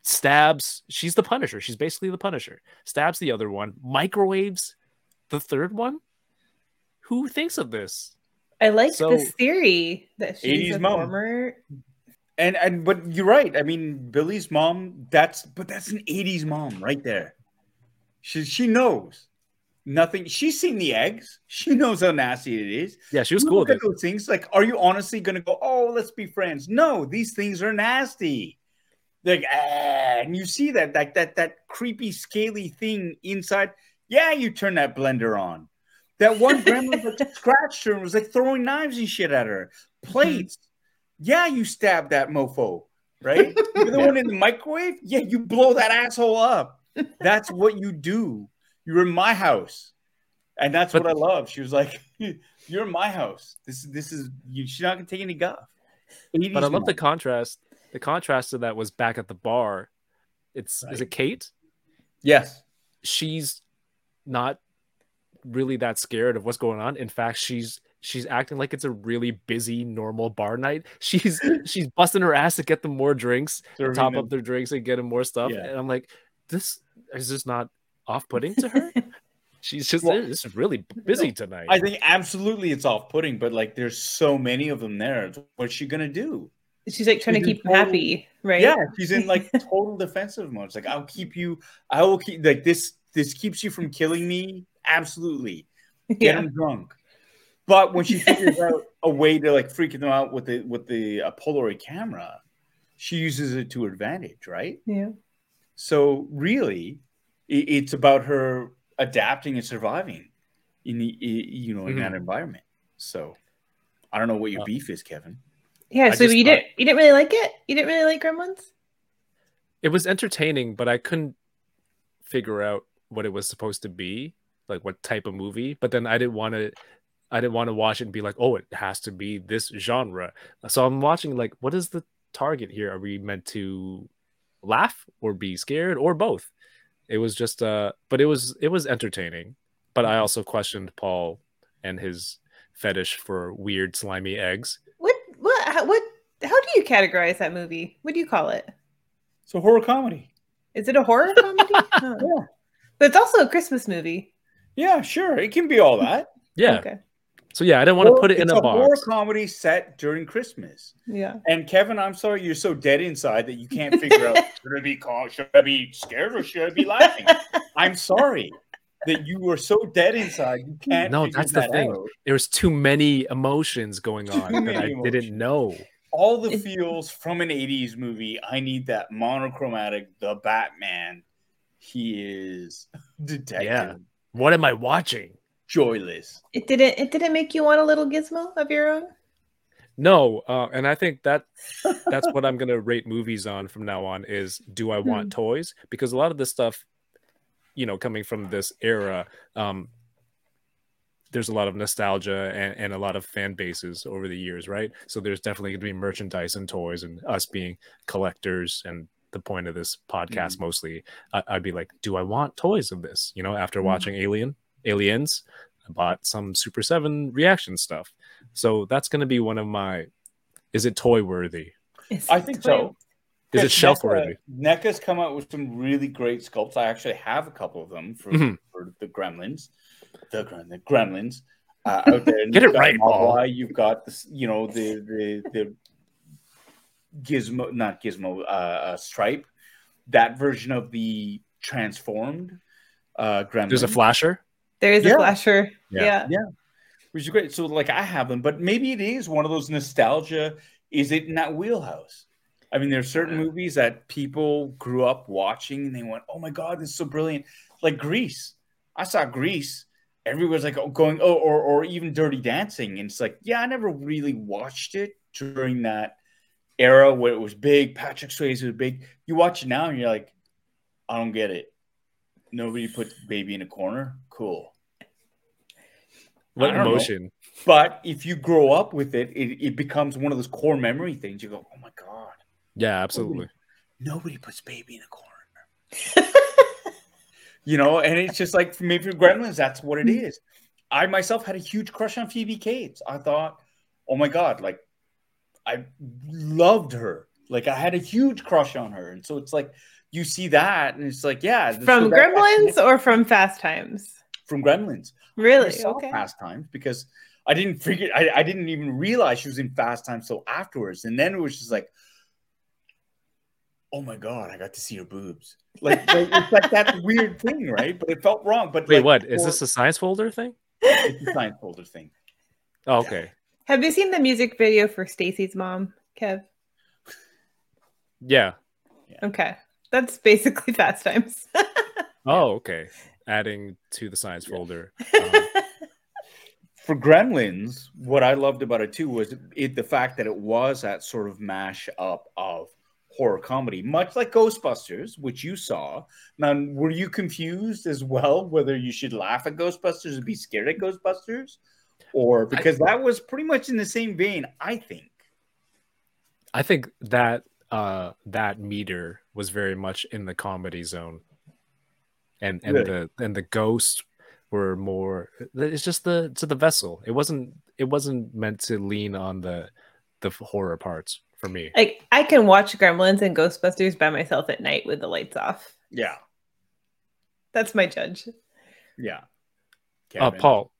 stabs. She's the Punisher. She's basically the Punisher. Stabs the other one, microwaves the third one. Who thinks of this? I like So- this theory that she's 80s a mom. former. And and but you're right. I mean, Billy's mom. That's but that's an '80s mom right there. She she knows nothing. She's seen the eggs. She knows how nasty it is. Yeah, she was You cool look at those things. Like, are you honestly going to go? Oh, let's be friends. No, these things are nasty. Like, ah, and you see that like that that creepy scaly thing inside. Yeah, you turn that blender on. That one grandma like scratched her and was like throwing knives and shit at her. Plates. Yeah, you stab that mofo, right? You're the one in the microwave. Yeah, you blow that asshole up. That's what you do. You're in my house, and that's But- what I love. She was like, "You're in my house. This this is you. She's not gonna take any guff." But I love the contrast. The contrast to that was back at the bar. It's is it Kate? yes. She's not really that scared of what's going on. In fact, she's she's acting like it's a really busy normal bar night. She's she's busting her ass to get them more drinks, Serving top them- up their drinks and get them more stuff. Yeah. And I'm like, this is this not off-putting to her? She's just Well, this is really busy tonight. I think absolutely it's off-putting, but like there's so many of them there. What's she gonna do? She's like trying to She's in keep him total- happy, right? Yeah, she's in like total defensive mode. It's like I'll keep you. I will keep like this. This keeps you from killing me. Absolutely, get yeah. him drunk. But when she figures out a way to like freak them out with the with the uh, Polaroid camera, she uses it to her advantage, right? yeah. So really, it, it's about her adapting and surviving in the you know in that Mhm. environment. So I don't know what your beef is, Kevin. Yeah, I so you thought- didn't you didn't really like it? You didn't really like Gremlins? it was entertaining, but I couldn't figure out what it was supposed to be, like what type of movie. But then I didn't want to, I didn't want to watch it and be like, oh, it has to be this genre. So I'm watching like, what is the target here? Are we meant to laugh or be scared or both? It was just, uh, but it was it was entertaining. But I also questioned Paul and his fetish for weird slimy eggs. What what how, what how do you categorize that movie? What do you call it? It's a horror comedy. Is it a horror comedy? Huh. Yeah. But it's also a Christmas movie. Yeah, sure, it can be all that. Yeah. Okay. So yeah, I didn't want to put it in It's a horror box. comedy set during Christmas. Yeah. And Kevin, I'm sorry, you're so dead inside that you can't figure out should I be called, should I be scared or should I be laughing? I'm sorry that you were so dead inside you can't. No, figure that's the that thing. out. There's too many emotions going on Too that I emotions. didn't know. All the feels from an '80s movie. I need that monochromatic, the Batman. He is detective, Yeah. What am I watching? Joyless. It didn't it didn't make you want a little gizmo of your own? No, uh, and I think that that's what I'm gonna rate movies on from now on is do I want toys? Because a lot of this stuff, you know, coming from this era, um, there's a lot of nostalgia and, and a lot of fan bases over the years, right? So there's definitely gonna be merchandise and toys, and us being collectors and the point of this podcast mostly, I, I'd be like, do I want toys of this? You know, after Mhm. watching Alien, Aliens, I bought some Super Seven reaction stuff. So that's going to be one of my. Is it toy worthy? I think so. Is it shelf NECA- worthy? NECA's come out with some really great sculpts. I actually have a couple of them for, Mhm. for the Gremlins, the, Grem- the Gremlins uh, out there. Get you've it got right, Paul. Mogwai, You've got this, you know, the the the Gizmo, not Gizmo, uh, uh, Stripe. That version of the transformed uh, Gremlin. There's a flasher. There is Yeah. a flasher. Yeah. Yeah. which is great. So, like, I have them, but maybe it is one of those nostalgia. Is it in that wheelhouse? I mean, there's certain movies that people grew up watching and they went, "Oh my god, this is so brilliant!" Like Grease. I saw Grease. Everyone's like oh, going, "Oh," or or even Dirty Dancing, and it's like, yeah, I never really watched it during that era where it was big. Patrick Swayze was big. You watch it now and you're like, I don't get it. Nobody puts baby in a corner. Cool. What don't know. emotion? But if you grow up with it, it, it becomes one of those core memory things. You go, oh my God, Yeah, absolutely. nobody puts baby in a corner. you know, and it's just like maybe for Gremlins, that's what it hmm. is. I myself had a huge crush on Phoebe Cates. I thought, oh my God, like I loved her. Like I had a huge crush on her. And so it's like you see that and it's like, yeah. From Gremlins or from Fast Times? From Gremlins. I Really? saw Okay. Fast Times because I didn't figure I, I didn't even realize she was in Fast Times till afterwards. And then it was just like, oh my god, I got to see her boobs. Like, like it's like that weird thing, right? But it felt wrong. But Wait, like, what? Is for- this a science folder thing? it's a science folder thing? Oh, okay. Have you seen the music video for Stacy's mom, Kev? Yeah. Okay. That's basically Fast Times. Oh, okay. Adding to the science folder. Um, For Gremlins, what I loved about it too was it the fact that it was that sort of mash up of horror comedy, much like Ghostbusters, which you saw. Now, were you confused as well whether you should laugh at Ghostbusters and be scared at Ghostbusters? Or because I, that was pretty much in the same vein, I think. I think that uh that meter was very much in the comedy zone. And and really? the and the ghosts were more it's just the to the vessel. It wasn't it wasn't meant to lean on the the horror parts for me. Like I can watch Gremlins and Ghostbusters by myself at night with the lights off. Yeah. That's my judge. Yeah. Uh, Paul,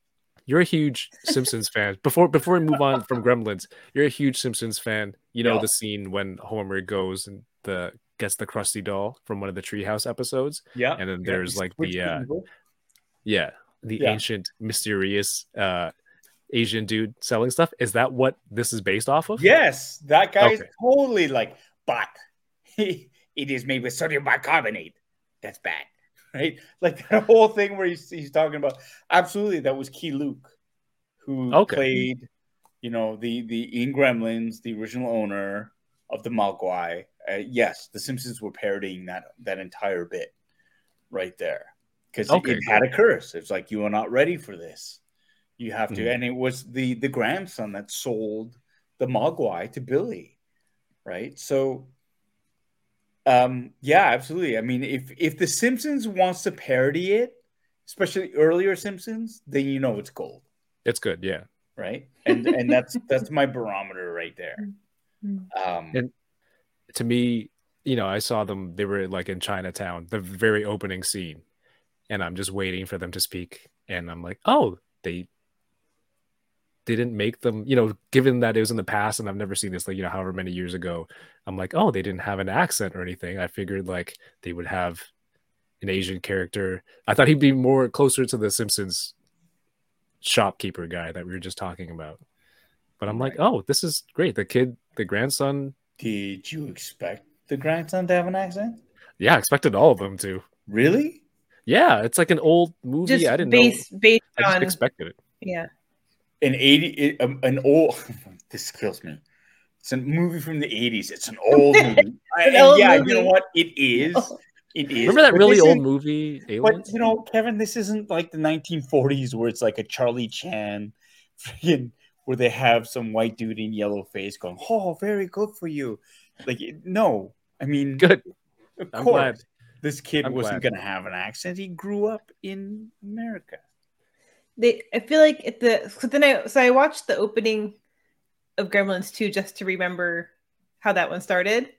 you're a huge Simpsons fan. Before before we move on from Gremlins, you're a huge Simpsons fan. You know yeah. the scene when Homer goes and the gets the Krusty doll from one of the Treehouse episodes. Yeah. And then there's yeah. like the uh, yeah, the yeah. ancient mysterious uh Asian dude selling stuff. Is that what this is based off of? Yes, that guy is totally like, but it is made with sodium bicarbonate. That's bad, right? Like that whole thing where he's, he's talking about. Absolutely, that was Key Luke, who okay. played, you know, the the in Gremlins, the original owner of the Mogwai. Uh, yes, the Simpsons were parodying that that entire bit right there because okay, it, it had a curse. It's like you are not ready for this you have to, mm-hmm. and it was the the grandson that sold the Mogwai to Billy, right? So, um, yeah, absolutely. I mean, if if The Simpsons wants to parody it, especially earlier Simpsons, then you know it's gold. It's good, yeah. Right, and and that's that's my barometer right there. Mm-hmm. Um, and to me, you know, I saw them. They were like in Chinatown, the very opening scene, and I'm just waiting for them to speak, and I'm like, oh, they didn't make them, you know, given that it was in the past and I've never seen this, like, you know, however many years ago, I'm like, oh, they didn't have an accent or anything. I figured like they would have an Asian character. I thought he'd be more closer to the Simpsons shopkeeper guy that we were just talking about. But I'm right. like, oh, this is great. The kid, the grandson. Did you expect the grandson to have an accent? Yeah, I expected all of them to. Really? Yeah, it's like an old movie. Just I didn't based, know. Based I just expected it. Yeah an 80 um, an old this kills me it's a movie from the 80s it's an old movie an and old yeah movie. you know what it is it is remember that but really old movie Aliens? but you know kevin this isn't like the 1940s where it's like a charlie chan freaking where they have some white dude in yellow face going oh very good for you like no i mean good of I'm course glad. this kid I'm wasn't going to have an accent he grew up in america they I feel like at the so then I so I watched the opening of Gremlins 2 just to remember how that one started.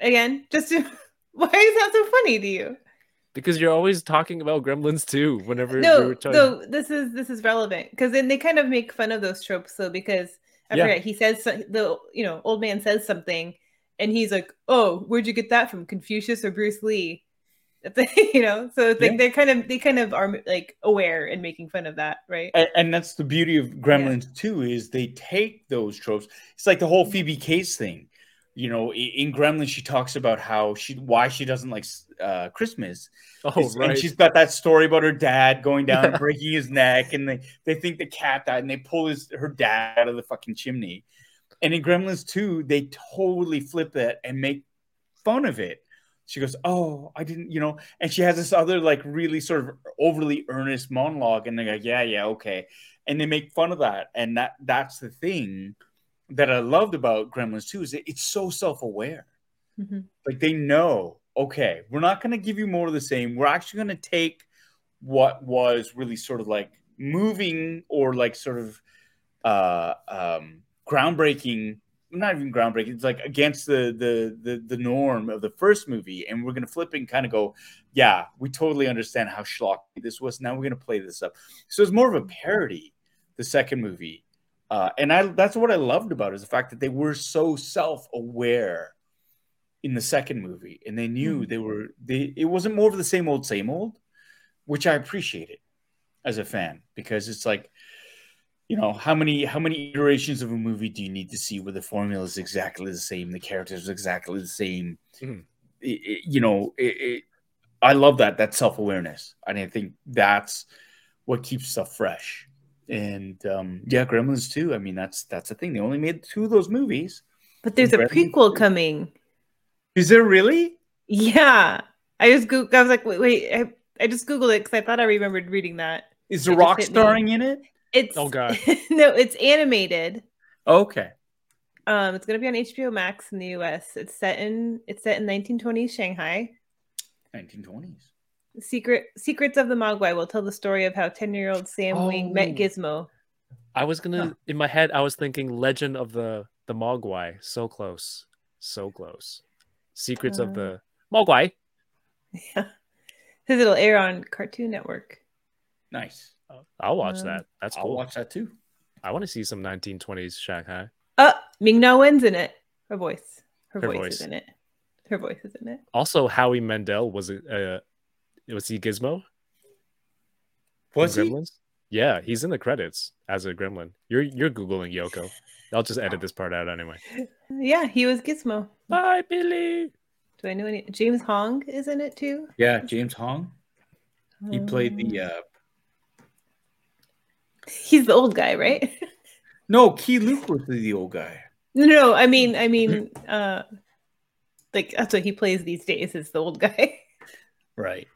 Again, just to why is that so funny to you? Because you're always talking about Gremlins too. whenever no, talking... so this is this is relevant because then they kind of make fun of those tropes. So because I yeah. forget he says the you know old man says something and he's like, "Oh, where'd you get that from? Confucius or Bruce Lee?" you know so it's like yeah. they're kind of they kind of are like aware and making fun of that right and, and that's the beauty of gremlins yeah. too is they take those tropes it's like the whole mm-hmm. phoebe cates thing you know in gremlins she talks about how she why she doesn't like uh christmas. Oh right and she's got that story about her dad going down and breaking his neck and they they think the cat died and they pull his her dad out of the fucking chimney. And in gremlins 2 they totally flip it and make fun of it. She goes, "Oh, I didn't," you know, and she has this other like really sort of overly earnest monologue, and they're like, "Yeah, yeah, okay," and they make fun of that, and that that's the thing that I loved about Gremlins too is that it's so self aware, mm-hmm. like they know, okay, we're not going to give you more of the same. We're actually going to take what was really sort of like moving or like sort of uh, um, groundbreaking not even groundbreaking. It's like against the the the, the norm of the first movie, and we're gonna flip it and kind of go, yeah, we totally understand how schlocky this was. Now we're gonna play this up. So it's more of a parody. The second movie, uh, and I that's what I loved about it, is the fact that they were so self aware in the second movie, and they knew mm-hmm. they were they. It wasn't more of the same old same old, which I appreciated as a fan because it's like you know how many how many iterations of a movie do you need to see where the formula is exactly the same the characters are exactly the same mm-hmm. it, it, you know it, i love that that self-awareness and i think that's what keeps stuff fresh and um yeah gremlins too i mean that's that's the thing they only made two of those movies but there's a prequel coming Is there really? Yeah, I just go- I was like, wait, wait I, I just googled it because I thought I remembered reading that. Is The Rock starring in it? It's Oh, God. no, it's animated. Okay. Um, it's gonna be on HBO Max in the US. It's set in it's set in 1920s Shanghai. 1920s. Secret Secrets of the Mogwai will tell the story of how 10 year old Sam Wing met Oh. Gizmo. I was gonna Huh. in my head. I was thinking Legend of the the Mogwai. So close, so close. Secrets of Uh, the Mogwai. Yeah. His it'll air on Cartoon Network. Nice. I'll watch Um, that. That's cool. I'll watch that too. I want to see some 1920s Shanghai. Uh Ming Na Wen's in it. Her voice. Her, Her voice, voice. is in it. Her voice is in it. Also, Howie Mandel was a, Uh, was he Gizmo? in Was he? Gremlins? Yeah, he's in the credits as a gremlin. You're you're googling Yoko. I'll just edit this part out anyway. Yeah, he was Gizmo. Bye, Billy. Do I know any James Hong is in it too? Yeah, James Hong. He played the Um, uh He's the old guy, right? No, Key Luke was the, the old guy. no, no, I mean I mean uh like that's what he plays these days is the old guy. Right.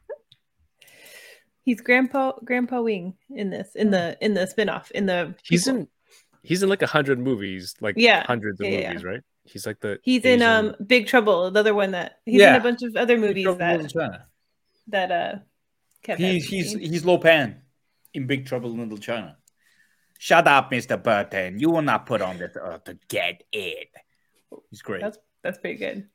He's Grandpa Grandpa Wing in this in the in the spin-off in the He's prequel. in he's in like a hundred movies, like Yeah, hundreds of yeah, yeah. movies, right? He's like the He's in um Big Trouble, the other one that he's in a bunch of other movies Big that China. that uh kept He's he's he's Lo Pan in Big Trouble in Little China. Shut up, Mr. Burton. You will not put on this earth to get it. He's great. that's that's pretty good.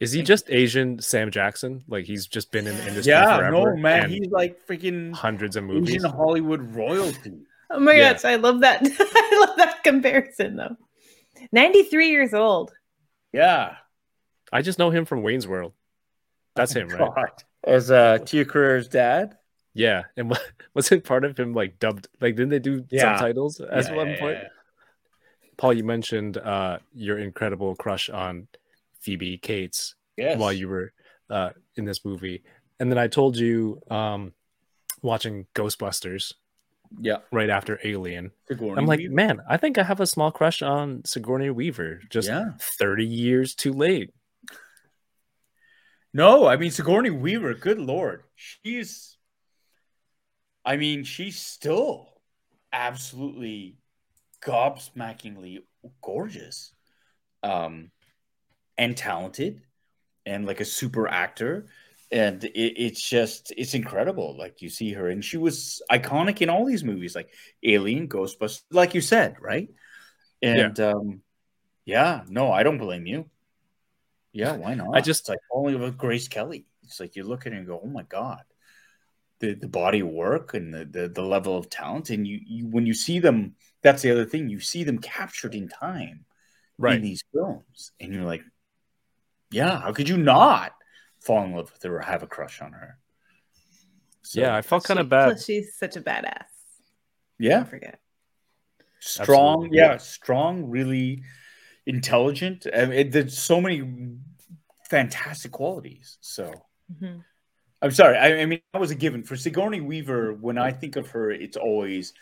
Is he just Asian Sam Jackson? Like he's just been in the industry yeah, forever no, man. He's like freaking hundreds of movies. Asian Hollywood royalty. Oh my Yeah. gosh, I love that. I love that comparison though. 93 years old. Yeah. I just know him from Wayne's World. That's him, right? As uh Tia Carrere's dad. Yeah, and what, wasn't part of him like dubbed? Like, didn't they do Yeah. subtitles at Yeah, one yeah, point? yeah. Paul, you mentioned uh, your incredible crush on Phoebe Cates Yes. while you were uh, in this movie, and then I told you um, watching Ghostbusters yeah. right after Alien. Sigourney I'm like, Weaver. man, I think I have a small crush on Sigourney Weaver. Just Yeah. 30 years too late. No, I mean Sigourney Weaver, good lord. She's I mean, she's still absolutely gobsmackingly gorgeous. Um and talented and like a super actor. And it, it's just it's incredible. Like you see her, and she was iconic in all these movies, like Alien, Ghostbusters, like you said, right? And um yeah, no, I don't blame you. Yeah, why not? I just- it's like only with Grace Kelly. It's like you look at it and go, oh my god, the the body work and the the, the level of talent, and you, you when you see them, that's the other thing. You see them captured in time Right. in these films, and you're like, yeah, how could you not fall in love with her or have a crush on her? So, yeah, I felt kind of bad. Plus, she's such a badass. yeah, I forget. strong Absolutely. yeah strong really intelligent I mean, there's so many fantastic qualities so Mhm. i'm sorry I, I mean that was a given for sigourney weaver when i think of her it's always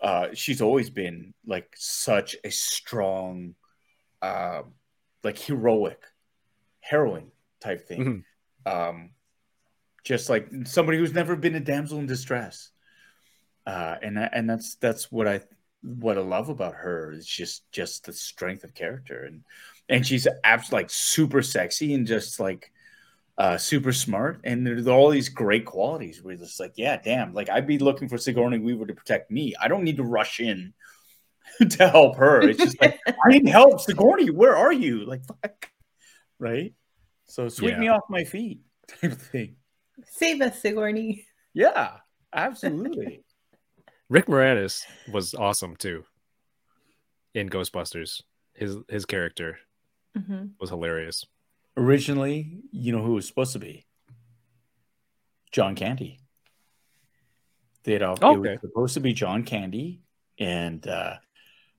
uh she's always been like such a strong uh like heroic heroine type thing. Um just like somebody who's never been a damsel in distress. Uh and and that's that's what i what I love about her is just just the strength of character. And and she's abs like super sexy and just like uh super smart. And there's all these great qualities where it's like yeah damn like I'd be looking for Sigourney Weaver to protect me. I don't need to rush in to help her. It's just like I need help. Sigourney where are you? Like fuck right so sweep Yeah. me off my feet type of thing Save us, Sigourney. yeah absolutely Rick Moranis was awesome too in Ghostbusters. His his character hmm was hilarious. originally, you know who it was supposed to be? John Candy. They had all, it Okay. was supposed to be John Candy, and uh,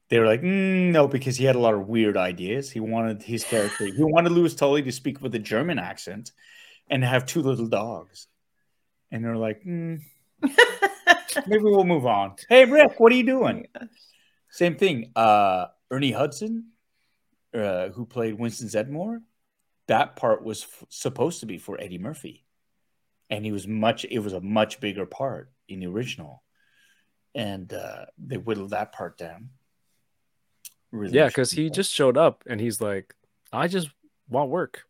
they were like, "Mm, no, because he had a lot of weird ideas. He wanted his character, he wanted Louis Tully to speak with a German accent and have two little dogs. And they're like, "Mm, maybe we'll move on. Hey, Rick, what are you doing? Same thing. Uh, Ernie Hudson, uh, who played Winston Zeddemore, that part was f- supposed to be for Eddie Murphy, and he was much. It was a much bigger part in the original, and uh, they whittled that part down. Really Yeah, because he just showed up and he's like, I just want work.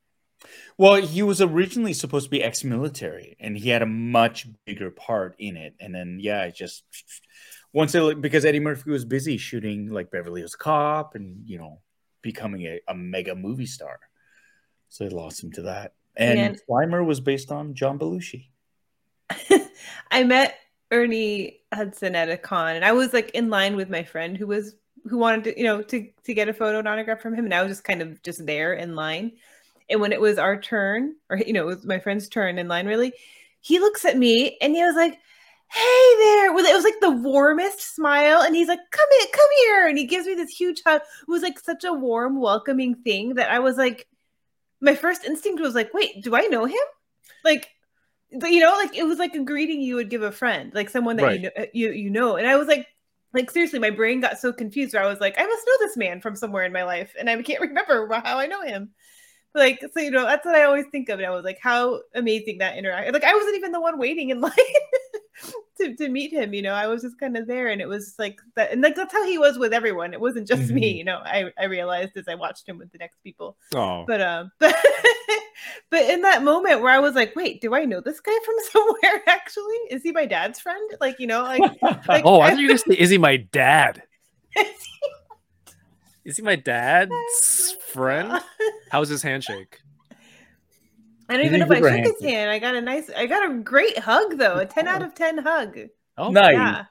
Well, he was originally supposed to be ex-military, and he had a much bigger part in it. And then, yeah, it just once it because Eddie Murphy was busy shooting like Beverly Hills Cop, and you know, becoming a, a mega movie star, so they lost him to that. And Man. Slimer was based on John Belushi. I met Ernie Hudson at a con, and I was like in line with my friend who was who wanted to, you know, to to get a photo and autograph from him, and I was just kind of just there in line. And when it was our turn, or you know, it was my friend's turn in line, really, he looks at me and he was like, "Hey there!" Well, it was like the warmest smile, and he's like, "Come in, come here," and he gives me this huge hug. It was like such a warm, welcoming thing that I was like, my first instinct was like, "Wait, do I know him?" Like but you know like it was like a greeting you would give a friend like someone that Right. you know uh, you you know and i was like like seriously my brain got so confused where i was like i must know this man from somewhere in my life and i can't remember how i know him. Like so you know that's what i always think of and i was like how amazing that interact like i wasn't even the one waiting in line to, to meet him you know i was just kind of there and it was like that and like that's how he was with everyone it wasn't just me Mhm. you know i i realized as i watched him with the next people Oh, but um but but in that moment where i was like wait do i know this guy from somewhere actually is he my dad's friend like you know like, like oh, I thought you were gonna say, is he my dad? Is he my dad's friend? How's his handshake? I don't even know if i shook his hand i got a nice i got a great hug though. A 10 out oh. of 10 hug. Oh, nice. yeah.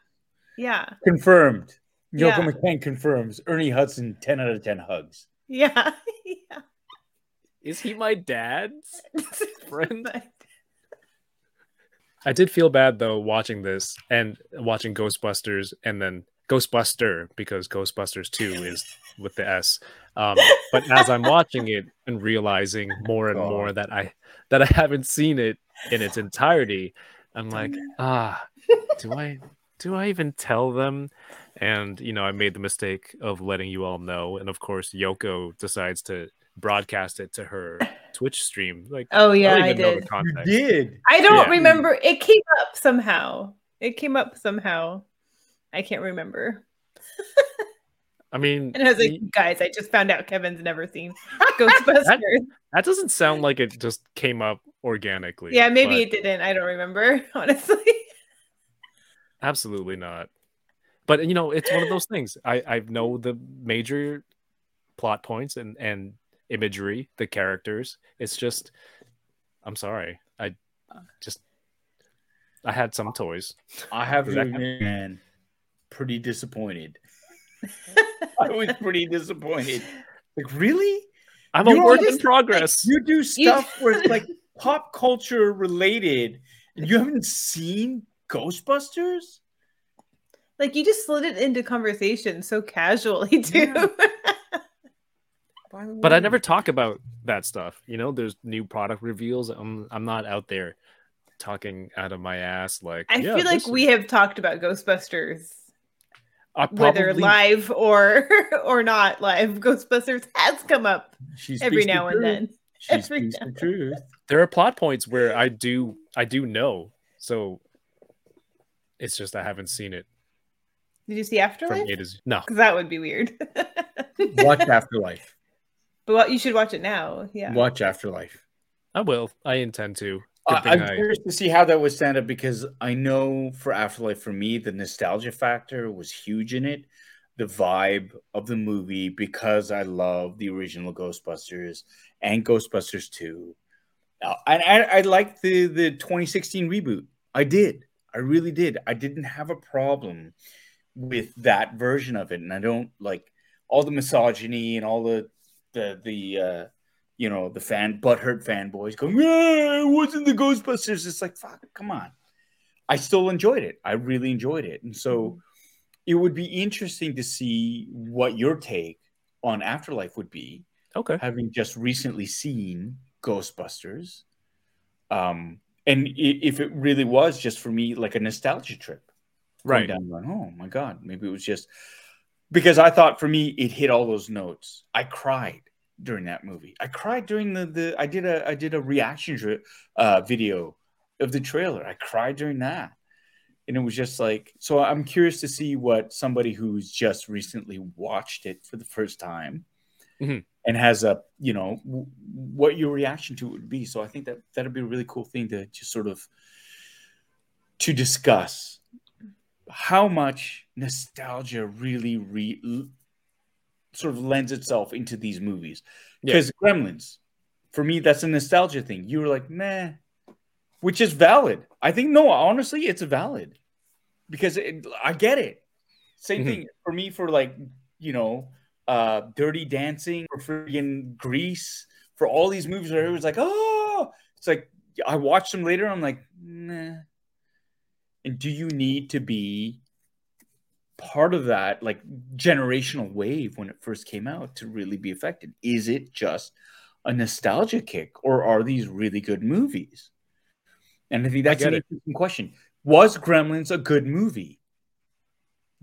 Yeah. Confirmed. Yoko Yeah. McCann confirms. Ernie Hudson 10 out of 10 hugs. yeah. Yeah. Is he my dad's friend? I did feel bad though watching this and watching Ghostbusters and then Ghostbuster because Ghostbusters 2 is with the S. Um, but as I'm watching it and realizing more and God. more that I that I haven't seen it in its entirety, I'm like, ah, do I do I even tell them? And you know, I made the mistake of letting you all know. And of course, Yoko decides to broadcast it to her Twitch stream. Like oh I yeah don't i, even know did the context. did. i don't Yeah. remember it came up somehow it came up somehow i can't remember I mean, And I was like, y- guys, I just found out Kevin's never seen Ghostbusters. that doesn't sound like it just came up organically. yeah, maybe it didn't. I don't remember, honestly. absolutely not. But you know, it's one of those things. I I know the major plot points and and imagery, the characters. It's just, I'm sorry, I just I had some toys. I have Does to admit, man, pretty disappointed. I was pretty disappointed. Like, really? I'm You a work in progress. You do stuff where it's like pop culture related, and you haven't seen Ghostbusters? like you just slid it into conversation so casually too. By the But I never talk about that stuff. You know, there's new product reveals. I'm I'm not out there talking out of my ass like I "Yeah, feel like this we have talked about Ghostbusters, I whether live or or not live. Ghostbusters has come up She every speaks the now and then. She Every speaks now the truth. there are plot points where I do I do know. So it's just I haven't seen it Did you see from Afterlife? A to Z. No, Because that would be weird. Watch Afterlife. But well, you should watch it now. Yeah. Watch Afterlife. I will. I intend to. Uh, I'm I- curious to see how that would stand up because I know for Afterlife, for me, the nostalgia factor was huge in it. The vibe of the movie because I love the original Ghostbusters and Ghostbusters 2. Uh, And I, I liked the, the 2016 reboot. I did. I really did. I didn't have a problem with that version of it. And I don't like all the misogyny and all the, the, the, uh, you know, the fan butthurt fanboys going, yeah, it wasn't the Ghostbusters. It's like, fuck, come on. I still enjoyed it. I really enjoyed it. And so it would be interesting to see what your take on Afterlife would be, Okay. having just recently seen Ghostbusters. Um, and if it really was just for me like a nostalgia trip, Right. down going, oh my god, maybe it was just because I thought for me it hit all those notes. I cried during that movie. I cried during the the I did a I did a reaction uh, video of the trailer. I cried during that. And it was just like so I'm curious to see what somebody who's just recently watched it for the first time mm-hmm. and has a, you know, w- what your reaction to it would be. So I think that that'd be a really cool thing to just sort of to discuss how much nostalgia really re- sort of lends itself into these movies. Because yeah. Gremlins, for me, that's a nostalgia thing. You were like, meh, which is valid. I think no, honestly, it's valid because it, I get it. Same mm-hmm. thing for me for like you know, uh, Dirty Dancing or freaking Grease for all these movies where it was like, oh, it's like I watched them later. I'm like, nah. And do you need to be part of that like generational wave when it first came out to really be affected? Is it just a nostalgia kick or are these really good movies? And I think that's I an interesting question. Was Gremlins a good movie?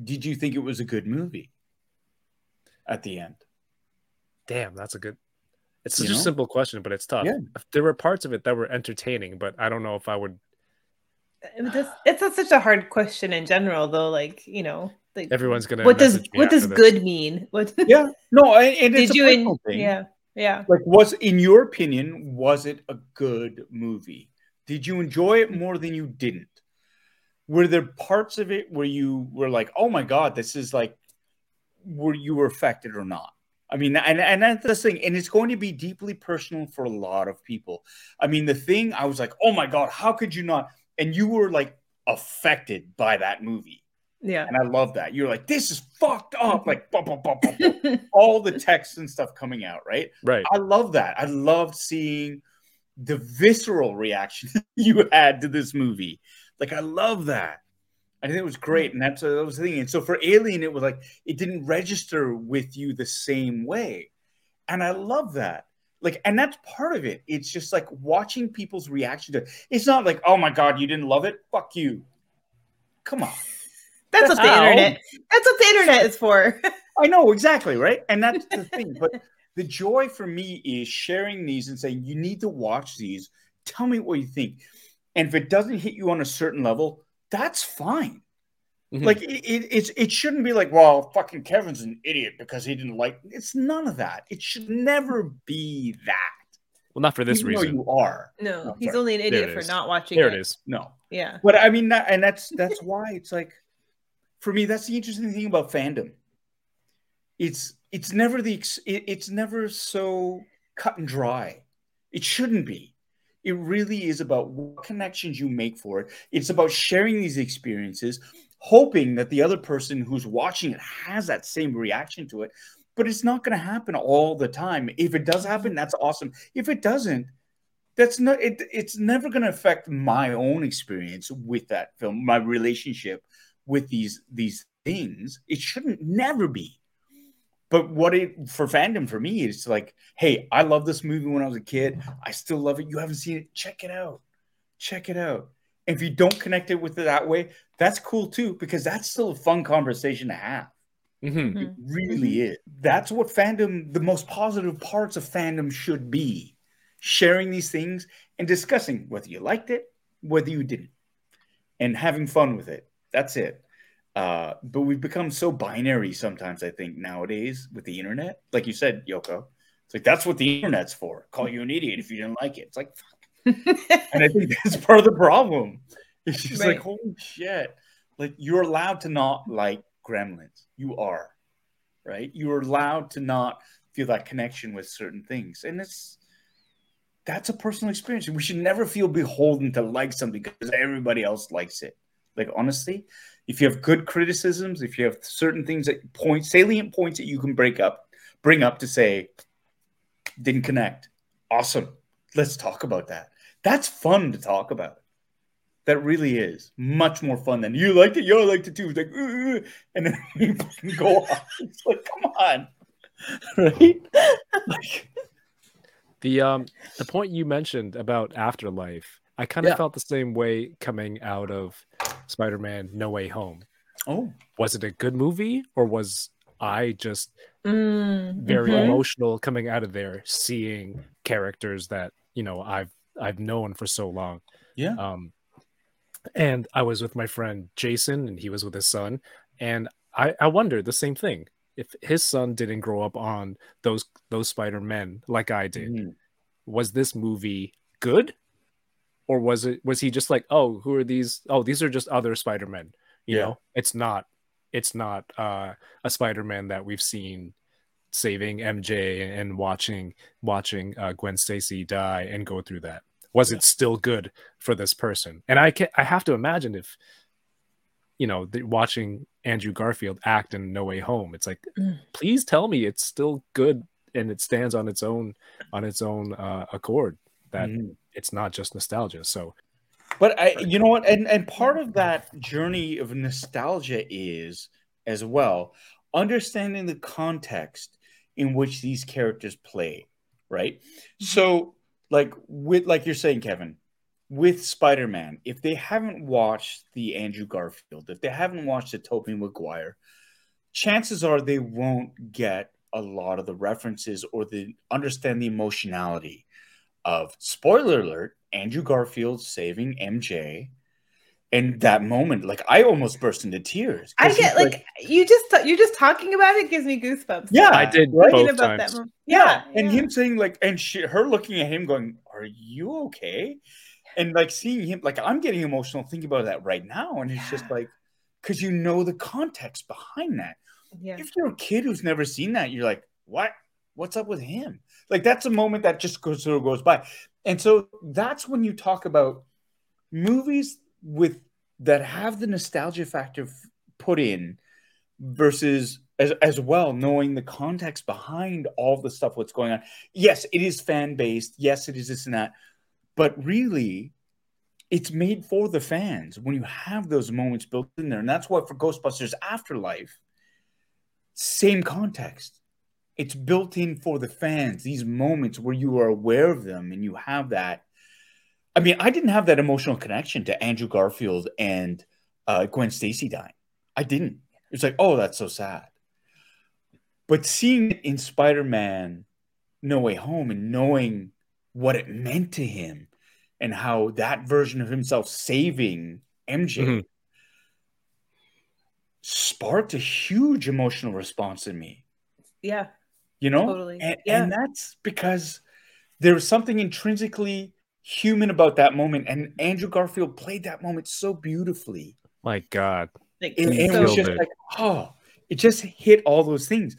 Did you think it was a good movie at the end? Damn, that's a good. It's such you know? a simple question, but it's tough. Yeah. There were parts of it that were entertaining, but I don't know if I would. It's, it's such a hard question in general, though. Like you know, like everyone's gonna. What does what does this. good mean? What? Yeah, no, and, and did you? In, yeah, yeah. Like, was in your opinion, was it a good movie? Did you enjoy it more than you didn't? Were there parts of it where you were like, "Oh my god, this is like," were you were affected or not? I mean, and, and that's the thing, and it's going to be deeply personal for a lot of people. I mean, the thing I was like, "Oh my god, how could you not?" And you were like affected by that movie yeah. And I love that. You're like, this is fucked up. Mm-hmm. Like, blah, blah, blah, all the text and stuff coming out, right? Right. I love that. I love seeing the visceral reaction you had to this movie. Like, I love that. I think it was great. And that's what I was thinking. And so for Alien, it was like, it didn't register with you the same way. And I love that. Like, and that's part of it. It's just like watching people's reaction to it. It's not like, oh my God, you didn't love it? Fuck you. Come on. That's what the How? internet. That's what the internet is for. I know exactly, right? And that's the thing. But the joy for me is sharing these and saying you need to watch these. Tell me what you think. And if it doesn't hit you on a certain level, that's fine. Mm-hmm. Like it, it, it's it shouldn't be like, well, fucking Kevin's an idiot because he didn't like. It's none of that. It should never be that. Well, not for this Even reason. you are. No, no he's sorry. only an idiot for not watching. There it. it is. No. Yeah. But I mean, that, and that's that's why it's like for me, that's the interesting thing about fandom. It's it's never the it's never so cut and dry. It shouldn't be. It really is about what connections you make for it. It's about sharing these experiences, hoping that the other person who's watching it has that same reaction to it. But it's not going to happen all the time. If it does happen, that's awesome. If it doesn't, that's not it, it's never going to affect my own experience with that film, my relationship with these these things. It shouldn't never be. But what it for fandom for me is like, hey, I love this movie when I was a kid. I still love it. You haven't seen it? Check it out. Check it out. And if you don't connect it with it that way, that's cool too, because that's still a fun conversation to have. Mm-hmm. It really mm-hmm. is. That's what fandom, the most positive parts of fandom should be sharing these things and discussing whether you liked it, whether you didn't, and having fun with it. That's it. Uh, but we've become so binary sometimes, I think, nowadays with the internet. Like you said, Yoko, it's like that's what the internet's for. Call you an idiot if you didn't like it. It's like, and I think that's part of the problem. It's just right. like, holy shit. Like, you're allowed to not like gremlins. You are, right? You're allowed to not feel that connection with certain things. And it's, that's a personal experience. We should never feel beholden to like something because everybody else likes it. Like honestly, if you have good criticisms, if you have certain things that point salient points that you can break up, bring up to say didn't connect. Awesome. Let's talk about that. That's fun to talk about. That really is much more fun than you liked it. You liked it too. It's like, and then you go off. It's like, come on, right? like, the um the point you mentioned about afterlife I kind of yeah. felt the same way coming out of Spider-Man No Way Home. Oh, was it a good movie or was I just Mm, very mhm. emotional coming out of there, seeing characters that you know I've I've known for so long. Yeah. Um, and I was with my friend Jason, and he was with his son, and I I wondered the same thing. If his son didn't grow up on those those Spider Men like I did, Mhm. was this movie good, or was it was he just like, oh, who are these? Oh, these are just other Spider Men. You Yeah. know, it's not it's not uh, a Spider Man that we've seen saving MJ and watching watching uh, Gwen Stacy die and go through that. Was it still good for this person? And I can I have to imagine if you know the, watching Andrew Garfield act in No Way Home, it's like, Mm. please tell me it's still good and it stands on its own on its own uh, accord. That Mhm. It's not just nostalgia. So But I, you know what, and and part of that journey of nostalgia is as well understanding the context in which these characters play, right? Mm-hmm. So, like with like you're saying, Kevin, with Spider-Man, if they haven't watched the Andrew Garfield, if they haven't watched the Tobey Maguire, chances are they won't get a lot of the references or the understand the emotionality of spoiler alert Andrew Garfield saving MJ and that moment like I almost burst into tears I get he's like, you just you just talking about it gives me goosebumps. Yeah, I did right? Both about times. that yeah, Yeah, and yeah. him saying like and she, her looking at him going are you okay and like seeing him like I'm getting emotional thinking about that right now and it's just like because you know the context behind that yeah. if you're a kid who's never seen that, you're like, what? What's up with him? Like that's a moment that just goes sort of goes by. And so that's when you talk about movies with that have the nostalgia factor put in versus as, as well knowing the context behind all the stuff what's going on. Yes, it is fan based. Yes, it is this and that. But really, it's made for the fans when you have those moments built in there. And that's why for Ghostbusters Afterlife, same context. It's built in for the fans, these moments where you are aware of them and you have that. I mean, I didn't have that emotional connection to Andrew Garfield and uh, Gwen Stacy dying. I didn't. It's like, oh, that's so sad. But seeing it in Spider Man No Way Home and knowing what it meant to him and how that version of himself saving MJ Mhm. sparked a huge emotional response in me Yeah. You know? Totally. and, Yeah. and that's because there was something intrinsically human about that moment and andrew garfield played that moment so beautifully. My God, Like, and, and it was just good. like oh it just hit all those things.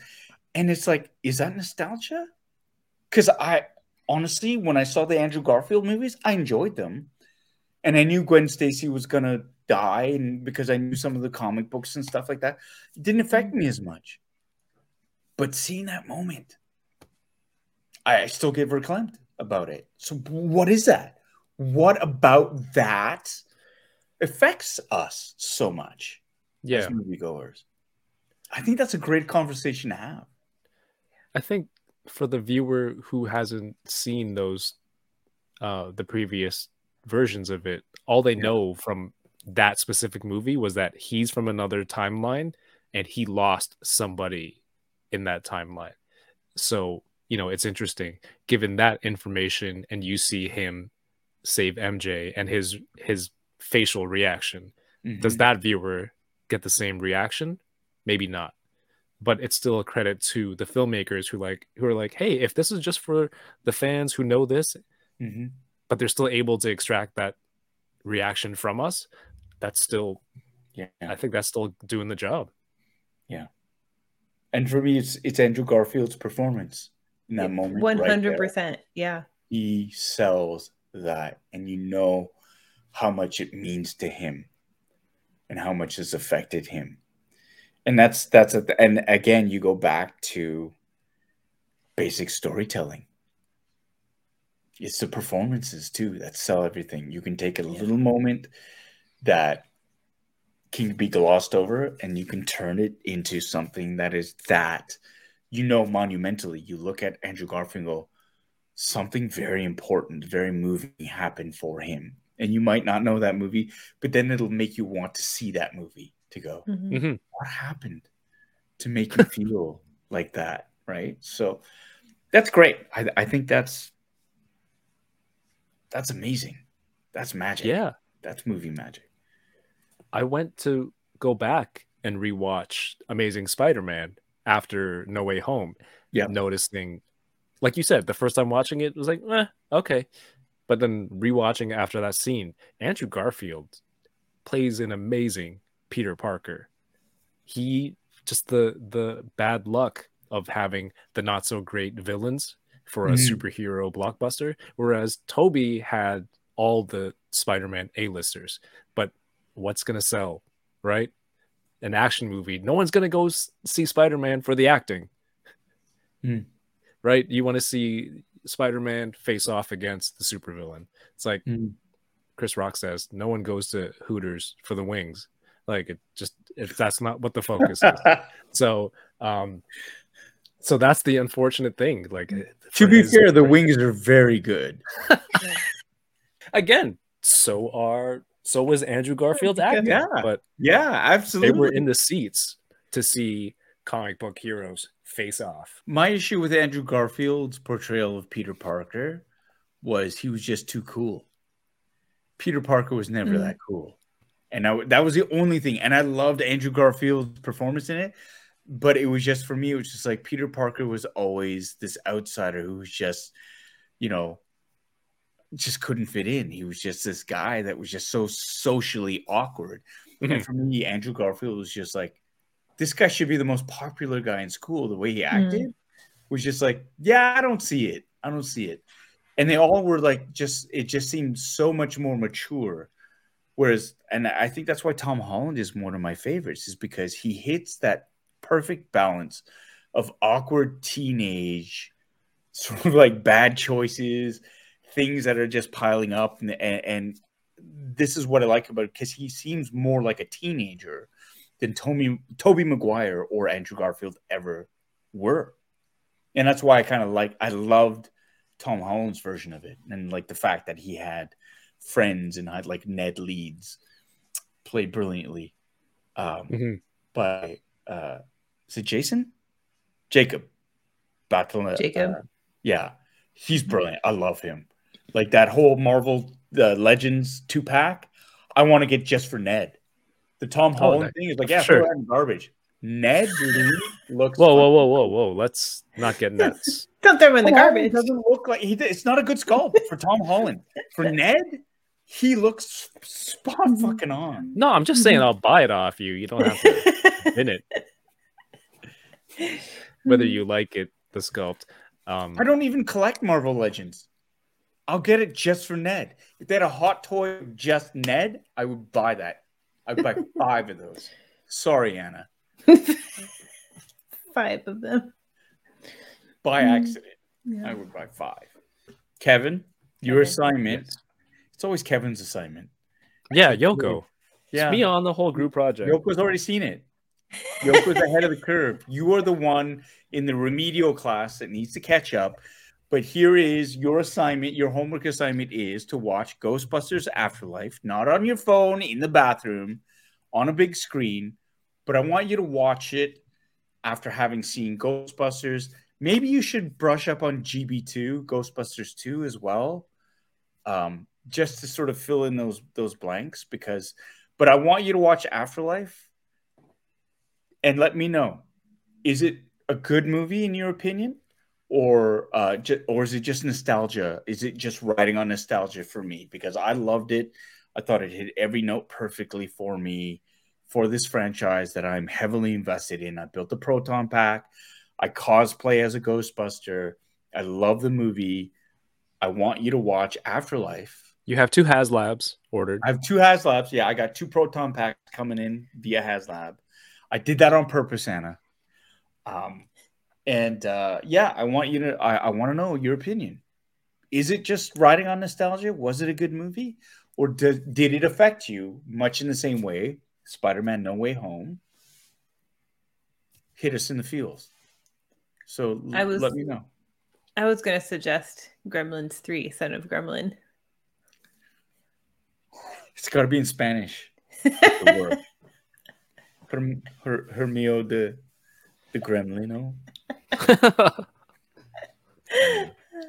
And it's like is that nostalgia? Because i honestly when i saw the andrew garfield movies i enjoyed them. And i knew gwen stacy was gonna die and because i knew some of the comic books and stuff like that it didn't affect mm-hmm. me as much but seeing that moment i still get verklempt about it so what is that what about that affects us so much yeah. as moviegoers. I think that's a great conversation to have. I think for the viewer who hasn't seen those uh the previous versions of it, all they Yeah. know from that specific movie was that he's from another timeline and he lost somebody in that timeline. So, you know, it's interesting given that information and you see him save MJ and his his facial reaction. Does Mhm. that viewer get the same reaction? Maybe not. But it's still a credit to the filmmakers who like who are like, hey, if this is just for the fans who know this, Mhm. but they're still able to extract that reaction from us, that's still Yeah. I think that's still doing the job. And for me, it's it's Andrew Garfield's performance in that moment. Hundred there. percent. Yeah. He sells that, and you know how much it means to him, and how much has affected him. And that's that's a, and again, you go back to basic storytelling. It's the performances too that sell everything. You can take a little moment that can be glossed over and you can turn it into something that is that you know monumentally you look at andrew garfield go something very important very moving happened for him and you might not know that movie but then it'll make you want to see that movie to go Mhm. Mhm. what happened to make you feel like that, right? So that's great. I, I think that's that's amazing. That's magic. Yeah. That's movie magic. I went to go back and rewatch Amazing Spider-Man after No Way Home. Yeah. Noticing, like you said, the first time watching it was like, eh, okay. But then rewatching after that scene, Andrew Garfield plays an amazing Peter Parker. He just the the bad luck of having the not so great villains for a Mhm. superhero blockbuster, whereas Tobey had all the Spider-Man A-listers. But what's gonna sell, right? An action movie. No one's gonna go see Spider-Man for the acting, Hmm. right? You want to see Spider-Man face off against the supervillain. It's like Mhm. Chris Rock says, no one goes to Hooters for the wings. Like it just if that's not what the focus is. So um so that's the unfortunate thing. Like to be fair, the wings are very good. again, so are so was Andrew Garfield's acting. Yeah. But Yeah, absolutely. they were in the seats to see comic book heroes face off. My issue with Andrew Garfield's portrayal of Peter Parker was he was just too cool. Peter Parker was never Mhm. that cool. And I, that was the only thing. And I loved Andrew Garfield's performance in it. But it was just for me, it was just like Peter Parker was always this outsider who was just, you know, just couldn't fit in. He was just this guy that was just so socially awkward. And Mhm. for me, Andrew Garfield was just like, this guy should be the most popular guy in school. The way he acted was just like, yeah, I don't see it. I don't see it. And they all were like, just, it just seemed so much more mature. Whereas, and I think that's why Tom Holland is one of my favorites, is because he hits that perfect balance of awkward teenage, sort of like bad choices, things that are just piling up. And, and, and this is what I like about it because he seems more like a teenager than Tobey Tobey Maguire or Andrew Garfield ever were. And that's why I kind of like I loved Tom Holland's version of it and like the fact that he had friends and had like Ned Leeds played brilliantly um Mhm. by uh is it Jason? Jacob. Battle Jacob. uh, yeah. He's brilliant. I love him. Like that whole Marvel uh, Legends two pack. I want to get just for Ned. The Tom Holland that- thing is like, yeah, sure. throw that in garbage. Ned Lee looks. Whoa, whoa, whoa, whoa, whoa. Let's not get nuts. Don't throw him in the Tom Holland garbage. Doesn't look like he. It's not a good sculpt for Tom Holland. For Ned, he looks spot fucking on. No, I'm just saying I'll buy it off you. You don't have to win it. Whether you like it, the sculpt. Um I don't even collect Marvel Legends. I'll get it just for Ned. If they had a hot toy of just Ned, I would buy that. I'd buy five of those. Sorry, Anna. Five of them. By Mm. accident, I would buy five. Kevin, your Okay. assignment. Yes. It's always Kevin's assignment. Yeah, Yoko. Yeah. It's me on the whole group project. Yoko's already seen it. Yoko's ahead of the curve. You are the one in the remedial class that needs to catch up. But here is your assignment. Your homework assignment is to watch Ghostbusters Afterlife, not on your phone in the bathroom, on a big screen. But I want you to watch it after having seen Ghostbusters. Maybe you should brush up on GB2, Ghostbusters 2 as well. Um, just to sort of fill in those those blanks because but I want you to watch Afterlife and let me know is it a good movie in your opinion or uh ju- or is it just nostalgia is it just riding on nostalgia for me because I loved it I thought it hit every note perfectly for me for this franchise that I'm heavily invested in I built a proton pack I cosplay as a ghostbuster I love the movie I want you to watch Afterlife You have two HasLabs ordered. I have two HasLabs. Yeah, I got two proton packs coming in via HasLab. I did that on purpose, Anna. Um, and uh, yeah, I want you to. I, I want to know your opinion. Is it just riding on nostalgia? Was it a good movie, or did did it affect you much in the same way? Spider-Man: No Way Home hit us in the feels. So I was- let me know. I was gonna suggest Gremlins Three, Son of Gremlin. It's got to be in Spanish. The. Her, her, her mío de, de gremlin, no?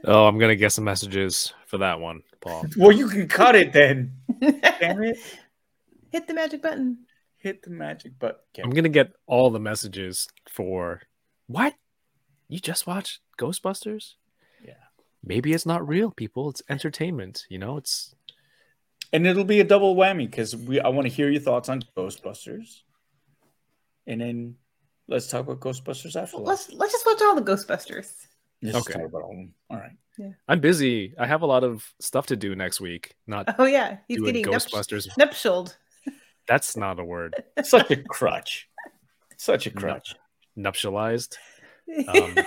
Oh, I'm gonna get some messages for that one, Paul. Well, you can cut it then. Damn it. Hit the magic button. Hit the magic button. I'm gonna get all the messages for what? You just watched Ghostbusters? Yeah. Maybe it's not real, people. It's entertainment. You know, it's And it'll be a double whammy because we I want to hear your thoughts on Ghostbusters. And then let's talk about Ghostbusters after that. Let's let's just watch all the Ghostbusters. Let's Okay. talk about all of them. All right. I'm busy. I have a lot of stuff to do next week. Not Oh yeah, he's doing getting Ghostbusters. nuptialed. That's not a word. Such a crutch. Such a crutch. Nuptialized. Um,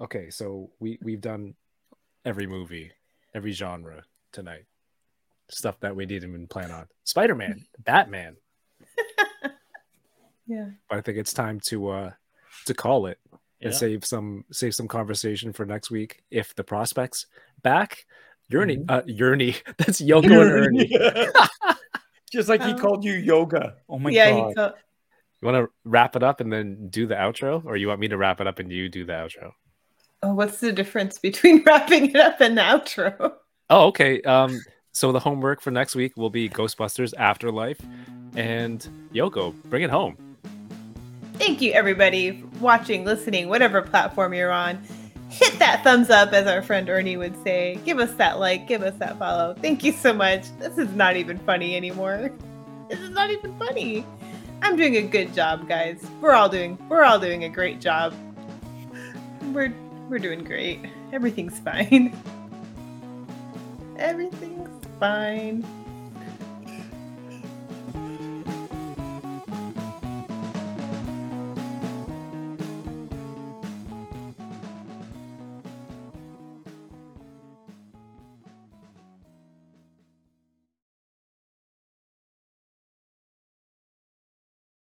okay, so we we've done every movie, every genre tonight. Stuff that we didn't even plan on. Spider Man, Batman. Yeah. But I think it's time to uh to call it and save some save some conversation for next week. If the prospects back, Yerny, uh, Yerny, that's Yoko and Ernie. Just like he Oh. called you yoga. Oh my yeah, god. he called, You want to wrap it up and then do the outro, or you want me to wrap it up and you do the outro? Oh, what's the difference between wrapping it up and the outro? Oh, okay. Um, so the homework for next week will be Ghostbusters Afterlife and Yoko. Bring it home. Thank you, everybody, watching, listening, whatever platform you're on. Hit that thumbs up, as our friend Ernie would say. Give us that like, give us that follow. Thank you so much. This is not even funny anymore. This is not even funny. I'm doing a good job, guys. We're all doing we're all doing a great job. We're we're doing great. Everything's fine. Everything's fine.